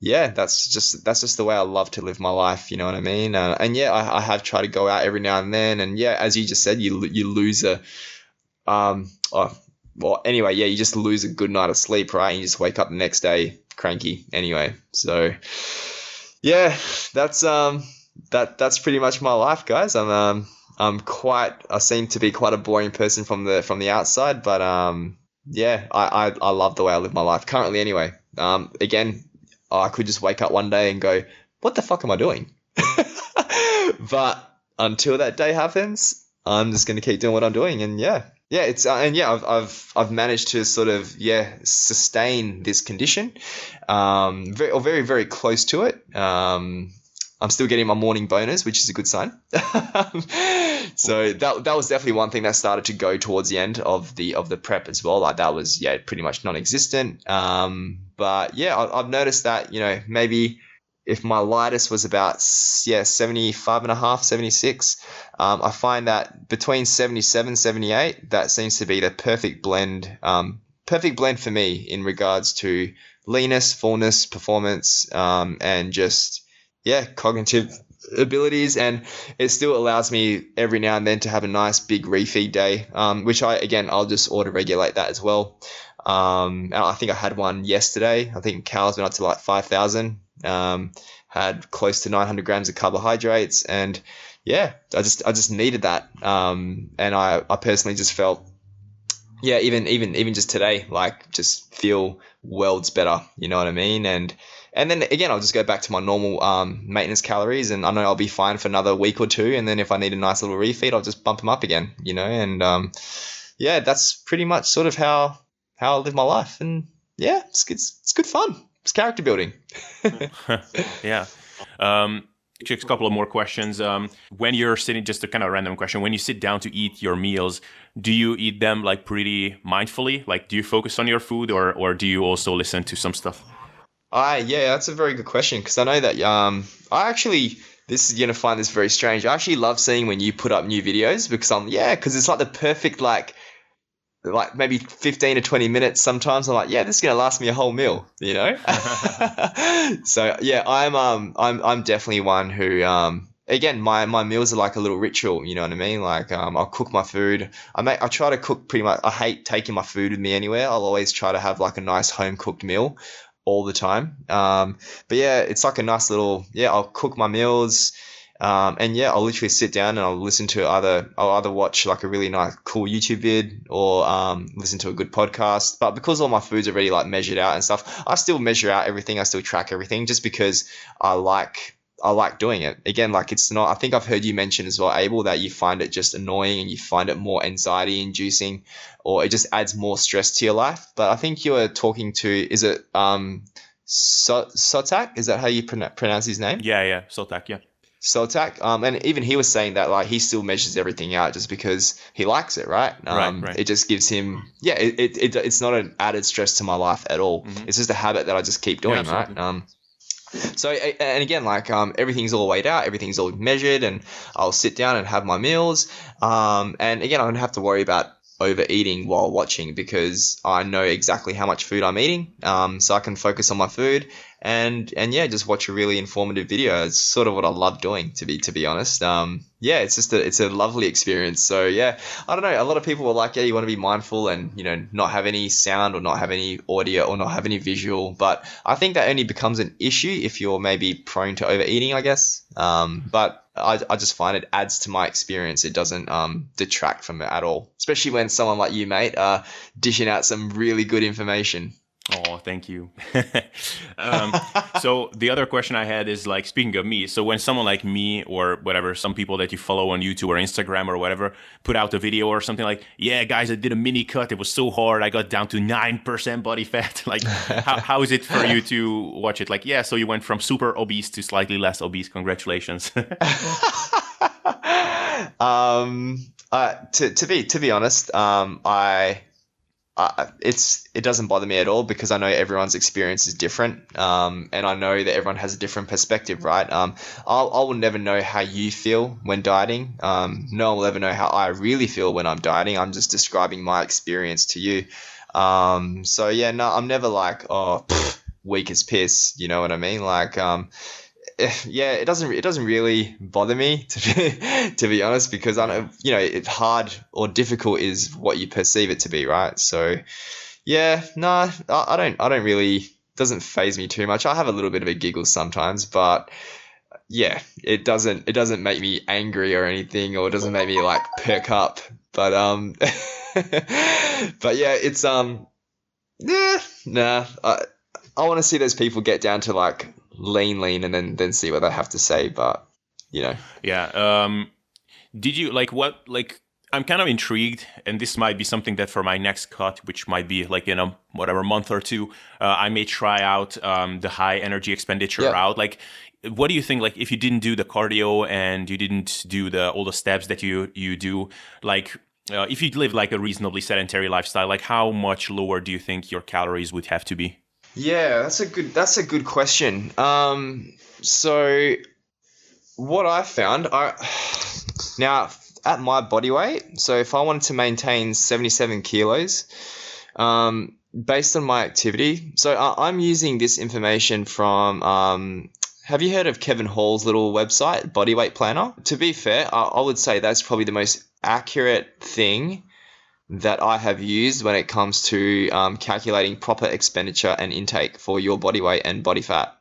yeah, that's just that's just the way I love to live my life. You know what I mean? Uh, and yeah, I, I, have tried to go out every now and then. And yeah, as you just said, you you lose a um. Oh, well, anyway, yeah, you just lose a good night of sleep, right? And you just wake up the next day cranky. Anyway, so yeah, that's um that that's pretty much my life, guys. I'm um I'm quite I seem to be quite a boring person from the from the outside, but um yeah, I I, I love the way I live my life currently. Anyway, um again I could just wake up one day and go, what the fuck am I doing? but until that day happens, I'm just going to keep doing what I'm doing. And yeah, yeah, it's, uh, and yeah, I've, I've, I've managed to sort of, yeah, sustain this condition, um, very, or very, very close to it. Um, I'm still getting my morning bonus, which is a good sign. so that that was definitely one thing that started to go towards the end of the of the prep as well. Like that was yeah pretty much non-existent. Um, but yeah, I, have noticed that, you know, maybe if my lightest was about, yeah, 75 and a half, 76, um, I find that between 77, 78, that seems to be the perfect blend, um, perfect blend for me in regards to leanness, fullness, performance, um, and just, yeah, cognitive abilities. And it still allows me every now and then to have a nice big refeed day um, which i again i'll just auto regulate that as well um, I think I had one yesterday. I think calories went up to like 5,000. Um, had close to 900 grams of carbohydrates, and yeah, I just I just needed that. Um, and I, I personally just felt, yeah, even even even just today, like just feel worlds better. You know what I mean? And and then again, I'll just go back to my normal um, maintenance calories, and I know I'll be fine for another week or two. And then if I need a nice little refeed, I'll just bump them up again. You know, and um, yeah, that's pretty much sort of how how I live my life. And yeah, it's, it's, it's good fun. It's character building. yeah. Um, just a couple of more questions. Um, when you're sitting, just a kind of random question, when you sit down to eat your meals, do you eat them like pretty mindfully? Like, do you focus on your food, or or do you also listen to some stuff? I yeah, that's a very good question because I know that um, I actually this is you're gonna find this very strange. I actually love seeing when you put up new videos because I'm yeah, because it's like the perfect like like maybe 15 to 20 minutes sometimes. I'm like yeah this is going to last me a whole meal you know? So yeah i'm um i'm i'm definitely one who um again my my meals are like a little ritual you know what i mean? Like um, i'll cook my food. I make i try to cook pretty much i hate taking my food with me anywhere. I'll always try to have like a nice home cooked meal all the time. Um but yeah it's like a nice little yeah i'll cook my meals Um, and yeah, I'll literally sit down and I'll listen to either I'll either watch like a really nice cool YouTube vid or um, listen to a good podcast. But because all my food's are already like measured out and stuff, I still measure out everything. I still track everything just because I like I like doing it. Again, like it's not. I think I've heard you mention as well, Abel, that you find it just annoying and you find it more anxiety inducing, or it just adds more stress to your life. But I think you were talking to is it um, Sotak? Is that how you pronounce his name? Yeah, yeah, Sotak. Yeah. Sotak, um, and even he was saying that like he still measures everything out just because he likes it, right? Um, right, right. It just gives him, yeah, it, it, it, it's not an added stress to my life at all. Mm-hmm. It's just a habit that I just keep doing, yeah, right? Um, so and again, like um, everything's all weighed out, everything's all measured, and I'll sit down and have my meals. Um, and again, I don't have to worry about overeating while watching because I know exactly how much food I'm eating. Um, so I can focus on my food and and yeah, just watch a really informative video. It's sort of what I love doing to be to be honest. Um, yeah, it's just a it's a lovely experience. So yeah, I don't know. A lot of people were like, yeah, you want to be mindful and you know not have any sound or not have any audio or not have any visual. But I think that only becomes an issue if you're maybe prone to overeating, I guess. Um, but I, I just find it adds to my experience. It doesn't um, detract from it at all, especially when someone like you, mate, are dishing out some really good information. Oh, thank you. um, so the other question I had is like, speaking of me, so when someone like me or whatever, some people that you follow on YouTube or Instagram or whatever, put out a video or something like, yeah, guys, I did a mini cut. It was so hard. I got down to 9% body fat. like, how, how is it for you to watch it? Like, yeah, so you went from super obese to slightly less obese. Congratulations. um, uh, to, to be, to be honest, um, I, it's it doesn't bother me at all because I know everyone's experience is different, um, and I know that everyone has a different perspective, right? Um, I'll, I will never know how you feel when dieting. Um, no one will ever know how I really feel when I'm dieting. I'm just describing my experience to you. Um, so yeah, no, I'm never like oh weak as piss. You know what I mean? Like um, yeah, it doesn't it doesn't really bother me to be to be honest because I know you know it's hard or difficult is what you perceive it to be, right? So yeah, no, nah, I don't I don't really doesn't phase me too much. I have a little bit of a giggle sometimes, but yeah, it doesn't it doesn't make me angry or anything, or it doesn't make me like perk up. But um, but yeah, it's um, yeah, nah. I I want to see those people get down to like lean, lean, and then then see what they have to say. But you know, yeah. Um, did you like what like? I'm kind of intrigued, and this might be something that for my next cut, which might be like in a whatever month or two, uh, I may try out um, the high energy expenditure yeah. route. Like, what do you think? Like, if you didn't do the cardio and you didn't do the all the steps that you you do, like, uh, if you live like a reasonably sedentary lifestyle, like how much lower do you think your calories would have to be? Yeah, that's a good that's a good question. Um, so what I found, I now at my body weight. So if I wanted to maintain seventy seven kilos, um, based on my activity, so I, am using this information from. Um, have you heard of Kevin Hall's little website, Body Weight Planner? To be fair, I, I would say that's probably the most accurate thing that I have used when it comes to um, calculating proper expenditure and intake for your body weight and body fat.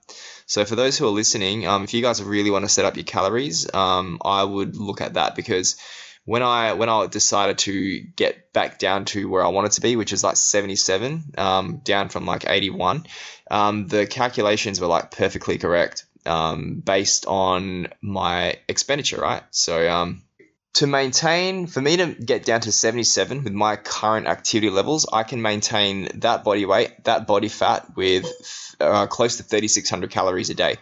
So for those who are listening, um, if you guys really want to set up your calories, um, I would look at that because when I when I decided to get back down to where I wanted to be, which is like 77, um, down from like 81, um, the calculations were like perfectly correct um, based on my expenditure, right? So to maintain, for me to get down to 77 with my current activity levels, I can maintain that body weight, that body fat with uh, close to 3,600 calories a day,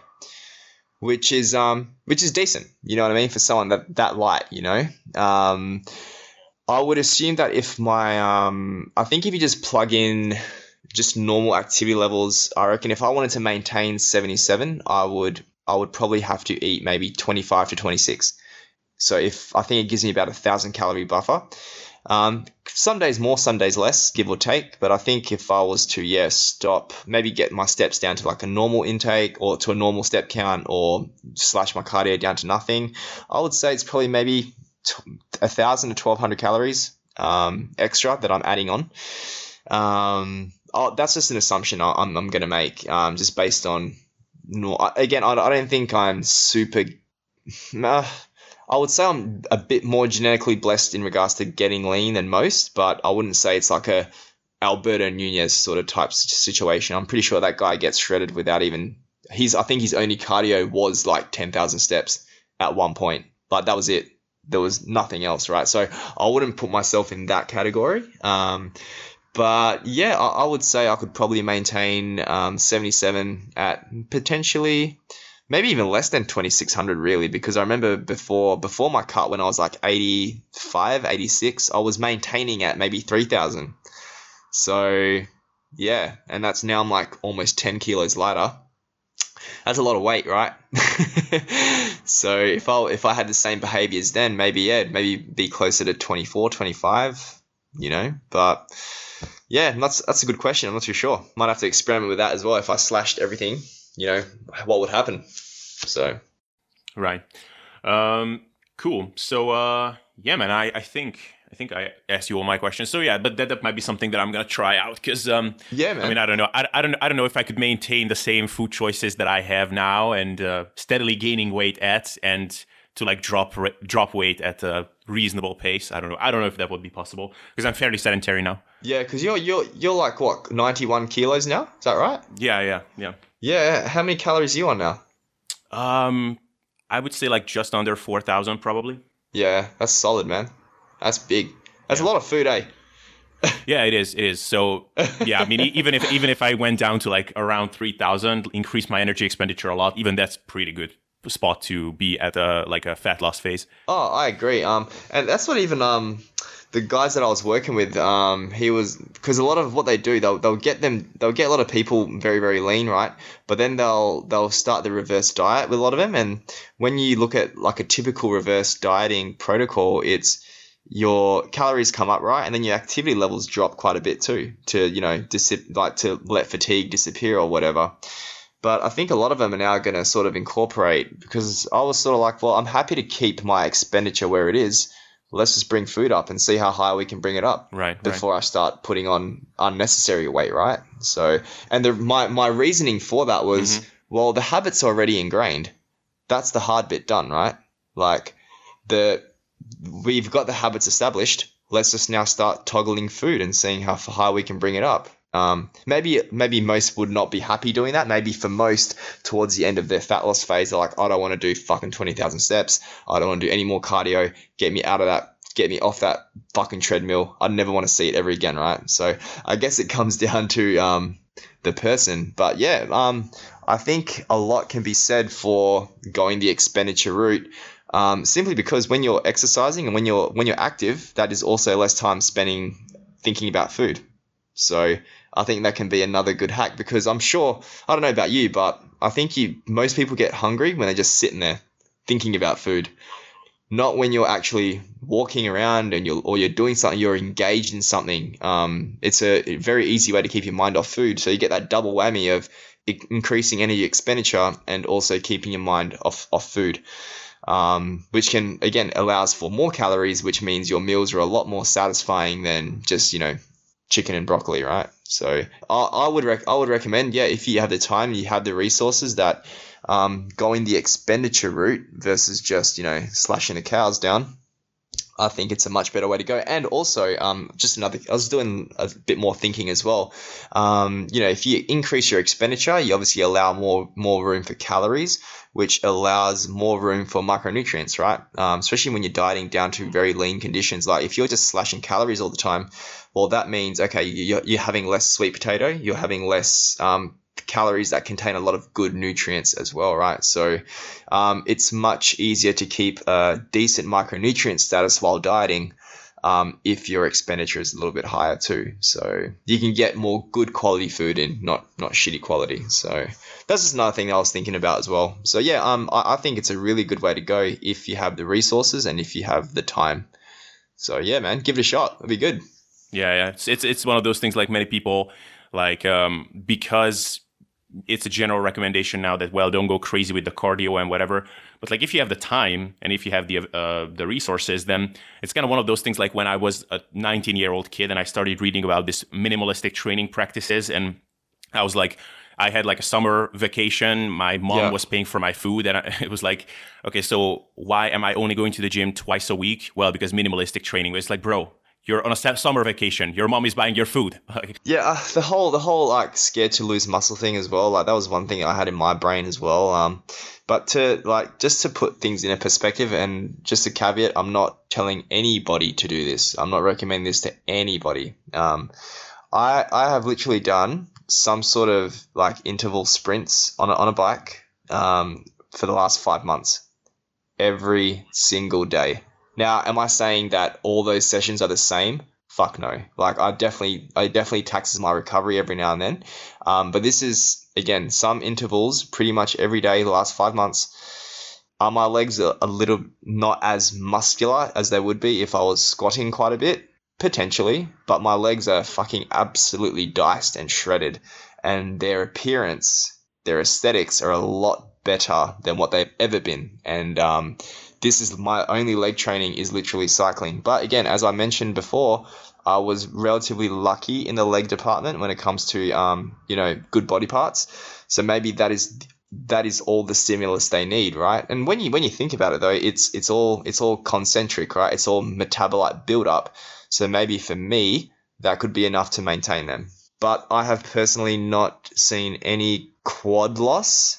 which is um, which is decent. You know what I mean for someone that that light. You know, um, I would assume that if my um, I think if you just plug in just normal activity levels, I reckon if I wanted to maintain 77, I would I would probably have to eat maybe 25 to 26 so if I think it gives me about a thousand calorie buffer. Um, some days more, some days less, give or take. But I think if I was to, yeah, stop, maybe get my steps down to like a normal intake or to a normal step count or slash my cardio down to nothing, I would say it's probably maybe a thousand to twelve hundred calories um, extra that I'm adding on. Um, oh, that's just an assumption I'm, I'm going to make, um, just based on. No, again, I, I don't think I'm super uh, I would say I'm a bit more genetically blessed in regards to getting lean than most, but I wouldn't say it's like a Alberto Nunez sort of type situation. I'm pretty sure that guy gets shredded without even he's. I think his only cardio was like ten thousand steps at one point. Like that was it. There was nothing else, right? So I wouldn't put myself in that category. Um, but yeah, I, I, would say I could probably maintain um, 77 at potentially maybe even less than 2600 really because i remember before before my cut when i was like 85 86 i was maintaining at maybe 3000 so yeah and that's now i'm like almost 10 kilos lighter. That's a lot of weight right? So if i if i had the same behaviors then maybe yeah maybe be closer to 24 25 you know? But yeah that's that's a good question. I'm not too sure. Might have to experiment with that as well if i slashed everything you know, what would happen. So, right. Um, cool. So, uh, yeah, man, I, I think I think I asked you all my questions. So yeah, but that, that might be something that I'm gonna try out because um, yeah, man. I mean, I don't know, I, I don't I don't know if I could maintain the same food choices that I have now and uh, steadily gaining weight at and to like drop drop weight at a reasonable pace. I don't know. I don't know if that would be possible because I'm fairly sedentary now. Yeah, because you're you're you're like what 91 kilos now. Is that right? Yeah, yeah, yeah. Yeah. How many calories are you on now? Um, I would say like just under 4,000 probably. Yeah, that's solid, man. That's big. That's yeah. a lot of food, eh? yeah, it is. It is. So yeah, I mean, even if even if I went down to like around three thousand, increase my energy expenditure a lot, even that's pretty good spot to be at a like a fat loss phase. Oh, I agree. Um, and that's what even um the guys that I was working with, um, he was because a lot of what they do, they'll they'll get them, they'll get a lot of people very very lean, right? But then they'll they'll start the reverse diet with a lot of them, and when you look at like a typical reverse dieting protocol, it's your calories come up right? And then your activity levels drop quite a bit too to you know like to let fatigue disappear or whatever. But i think a lot of them are now going to sort of incorporate because i was sort of like well i'm happy to keep my expenditure where it is let's just bring food up and see how high we can bring it up right before right. I start putting on unnecessary weight, right? So, and the, my my reasoning for that was, mm-hmm. well, the habits already ingrained. That's the hard bit done, right? Like the we've got the habits established. Let's just now start toggling food and seeing how high we can bring it up. Um, maybe maybe most would not be happy doing that. Maybe for most, towards the end of their fat loss phase, they're like, I don't want to do fucking twenty thousand steps. I don't want to do any more cardio. Get me out of that. Get me off that fucking treadmill. I never want to see it ever again, right? So I guess it comes down to um, the person. But yeah, um, I think a lot can be said for going the expenditure route. Um, simply because when you're exercising and when you're when you're active, that is also less time spending thinking about food. So I think that can be another good hack because I'm sure I don't know about you, but I think you most people get hungry when they're just sitting there thinking about food. Not when you're actually walking around and you're or you're doing something, you're engaged in something. Um, it's a very easy way to keep your mind off food. So you get that double whammy of increasing energy expenditure and also keeping your mind off off food. Um, which can again allows for more calories, which means your meals are a lot more satisfying than just you know chicken and broccoli, right? So I, I would rec- I would recommend, yeah, if you have the time, you have the resources, that um, going the expenditure route versus just you know slashing the cals down. I think it's a much better way to go. And also, um, just another, I was doing a bit more thinking as well. Um, you know, if you increase your expenditure, you obviously allow more more room for calories, which allows more room for micronutrients, right? Um, especially when you're dieting down to very lean conditions. Like if you're just slashing calories all the time, well, that means okay, you're, you're having less sweet potato, you're having less um, calories that contain a lot of good nutrients as well, right? So um, it's much easier to keep a decent micronutrient status while dieting um, if your expenditure is a little bit higher too. So you can get more good quality food in, not not shitty quality. So that's just another thing I was thinking about as well. So yeah, um, I, I think it's a really good way to go if you have the resources and if you have the time. So yeah, man, give it a shot. It'll be good. Yeah, yeah. It's it's, it's one of those things like many people like um, because it's a general recommendation now that well don't go crazy with the cardio and whatever but like if you have the time and if you have the uh, the resources then it's kind of one of those things like when i was a 19 year old kid and i started reading about this minimalistic training practices and i was like I had like a summer vacation. My mom Yeah. was paying for my food, and I, it was like, okay, so why am I only going to the gym twice a week? Well, because minimalistic training. It's like, bro, you're on a summer vacation. Your mom is buying your food. Yeah, uh, the whole the whole like scared to lose muscle thing as well. Like that was one thing I had in my brain as well. Um, but to like just to put things in a perspective and just a caveat, I'm not telling anybody to do this. I'm not recommending this to anybody. Um, I I have literally done some sort of like interval sprints on a, on a bike um, for the last five months, every single day. Now, am I saying that all those sessions are the same? Fuck no. Like I definitely, I definitely taxes my recovery every now and then. Um, but this is again some intervals, pretty much every day the last five months. Are my legs a, a little not as muscular as they would be if I was squatting quite a bit? Potentially, but my legs are fucking absolutely diced and shredded, and their appearance, their aesthetics are a lot better than what they've ever been. And um, this is my only leg training is literally cycling. But again, as I mentioned before, I was relatively lucky in the leg department when it comes to um, you know good body parts. So maybe that is that is all the stimulus they need, right? And when you when you think about it though, it's it's all it's all concentric, right? It's all metabolite buildup. So maybe for me, that could be enough to maintain them. But I have personally not seen any quad loss,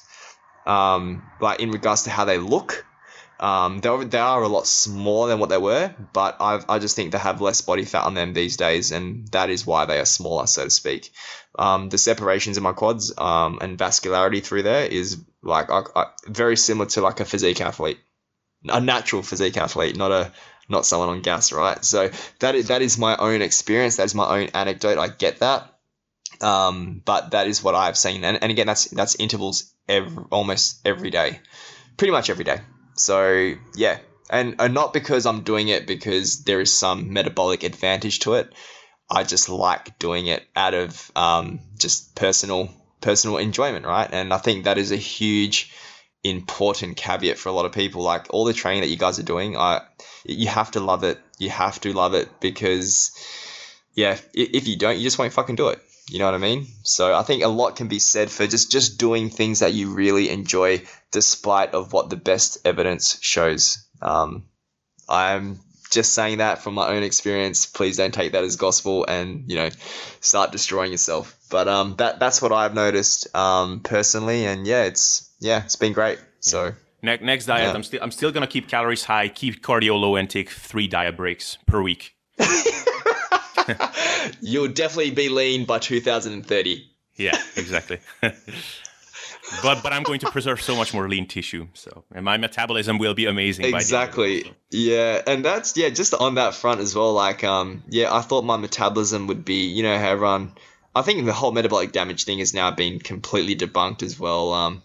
um, like in regards to how they look. Um, they they are a lot smaller than what they were, but I I just think they have less body fat on them these days, and that is why they are smaller, so to speak. Um, the separations in my quads um, and vascularity through there is like I, I, very similar to like a physique athlete, a natural physique athlete, not a not someone on gas, right? So that is, that is my own experience. That is my own anecdote. I get that, um, but that is what I've seen, and, and again, that's that's intervals every, almost every day, pretty much every day. So yeah, and, and not because I'm doing it because there is some metabolic advantage to it. I just like doing it out of um, just personal personal enjoyment, right? And I think that is a huge important caveat for a lot of people. Like all the training that you guys are doing, I you have to love it. You have to love it because yeah, if you don't, you just won't fucking do it. You know what I mean? So I think a lot can be said for just just doing things that you really enjoy, despite of what the best evidence shows. Um, I'm just saying that from my own experience. Please don't take that as gospel and you know start destroying yourself. But um, that that's what I've noticed um, personally, and yeah, it's yeah, it's been great. So ne- next diet, Yeah. I'm still I'm still gonna keep calories high, keep cardio low, and take three diet breaks per week. you'll definitely be lean by 2030. Yeah, exactly. but but I'm going to preserve so much more lean tissue, so and my metabolism will be amazing. by the end of it, Exactly. so. Yeah, and that's yeah, just on that front as well. Like, um, yeah, I thought my metabolism would be, you know, how everyone. I think the whole metabolic damage thing has now been completely debunked as well. Um,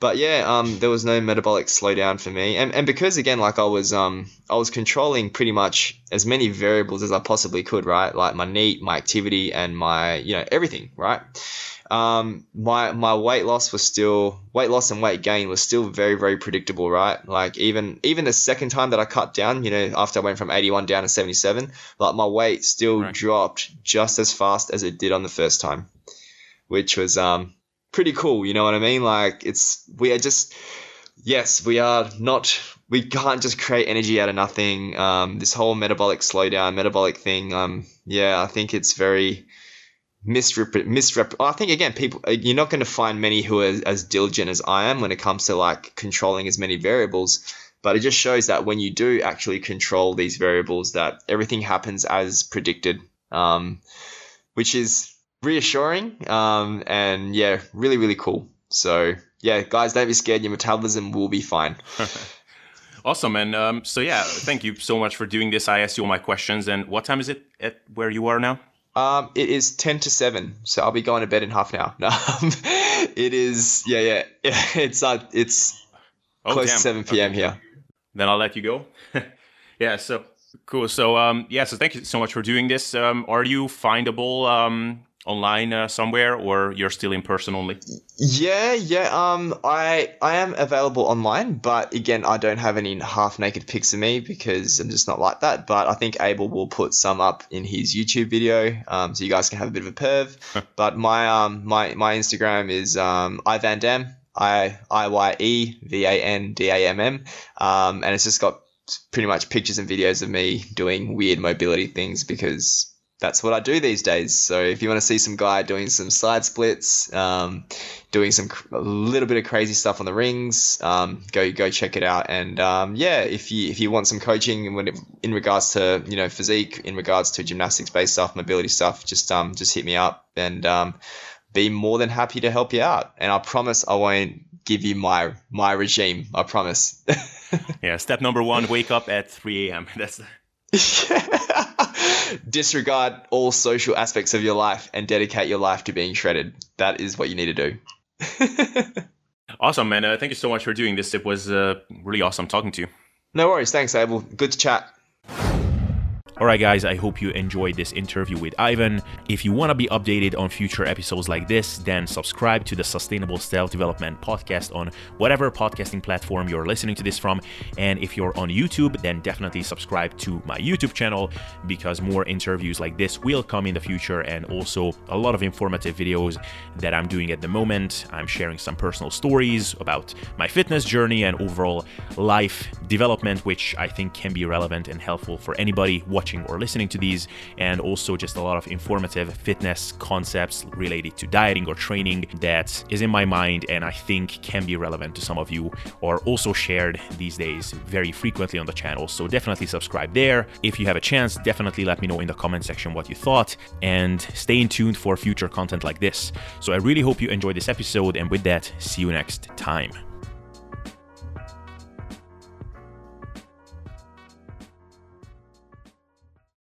but yeah, um, there was no metabolic slowdown for me, and and because again, like I was um, I was controlling pretty much as many variables as I possibly could, right? Like my NEAT, my activity, and my you know everything, right? Um, my my weight loss was still weight loss and weight gain was still very very predictable, right? Like even even the second time that I cut down, you know, after I went from 81 down to 77, like my weight still Right. dropped just as fast as it did on the first time, which was um pretty cool. You know what I mean? Like it's we are just yes, we are not. We can't just create energy out of nothing. Um, this whole metabolic slowdown, metabolic thing. Um, yeah, I think it's very misrep misrep I think again people uh, you're not going to find many who are as diligent as I am when it comes to like controlling as many variables but it just shows that when you do actually control these variables that everything happens as predicted um, which is reassuring um, and yeah really really cool so yeah guys don't be scared your metabolism will be fine Awesome, and um, so yeah, thank you so much for doing this. I asked you all my questions, and what time is it at where you are now? Um, it is ten to seven, so I'll be going to bed in half an hour. No, um, it is. Yeah, yeah. It's uh, it's Oh, close damn. to seven p.m. Okay. here. Then I'll let you go. yeah, so cool. So um, yeah, so thank you so much for doing this. Um, are you findable um, online uh, somewhere, or you're still in person only? Yeah, yeah. Um, I I am available online, but again, I don't have any half naked pics of me because I'm just not like that. But I think Abel will put some up in his YouTube video, um, so you guys can have a bit of a perv. but my um my my Instagram is um i van dam i i y e v a n d a m m, um, and it's just got pretty much pictures and videos of me doing weird mobility things because that's what I do these days. So if you want to see some guy doing some side splits, um, doing some a little bit of crazy stuff on the rings, um, go go check it out. And um, yeah, if you if you want some coaching when it, in regards to you know physique, in regards to gymnastics based stuff, mobility stuff, just um just hit me up and um, be more than happy to help you out. And I promise I won't give you my my regime. I promise. yeah. Step number one: wake up at 3 a.m. That's. Disregard all social aspects of your life and dedicate your life to being shredded. That is what you need to do. awesome, man. Uh, thank you so much for doing this. It was uh, really awesome talking to you. No worries. Thanks, Abel. Good to chat. Alright, guys, I hope you enjoyed this interview with Ivan. If you want to be updated on future episodes like this, then subscribe to the Sustainable Self Development podcast on whatever podcasting platform you're listening to this from. And if you're on YouTube, then definitely subscribe to my YouTube channel because more interviews like this will come in the future and also a lot of informative videos that I'm doing at the moment. I'm sharing some personal stories about my fitness journey and overall life development, which I think can be relevant and helpful for anybody watching watching or listening to these, and also just a lot of informative fitness concepts related to dieting or training that is in my mind and I think can be relevant to some of you, or also shared these days very frequently on the channel. So definitely subscribe there. If you have a chance, definitely let me know in the comment section what you thought, and stay in tuned for future content like this. So I really hope you enjoyed this episode, and with that, see you next time.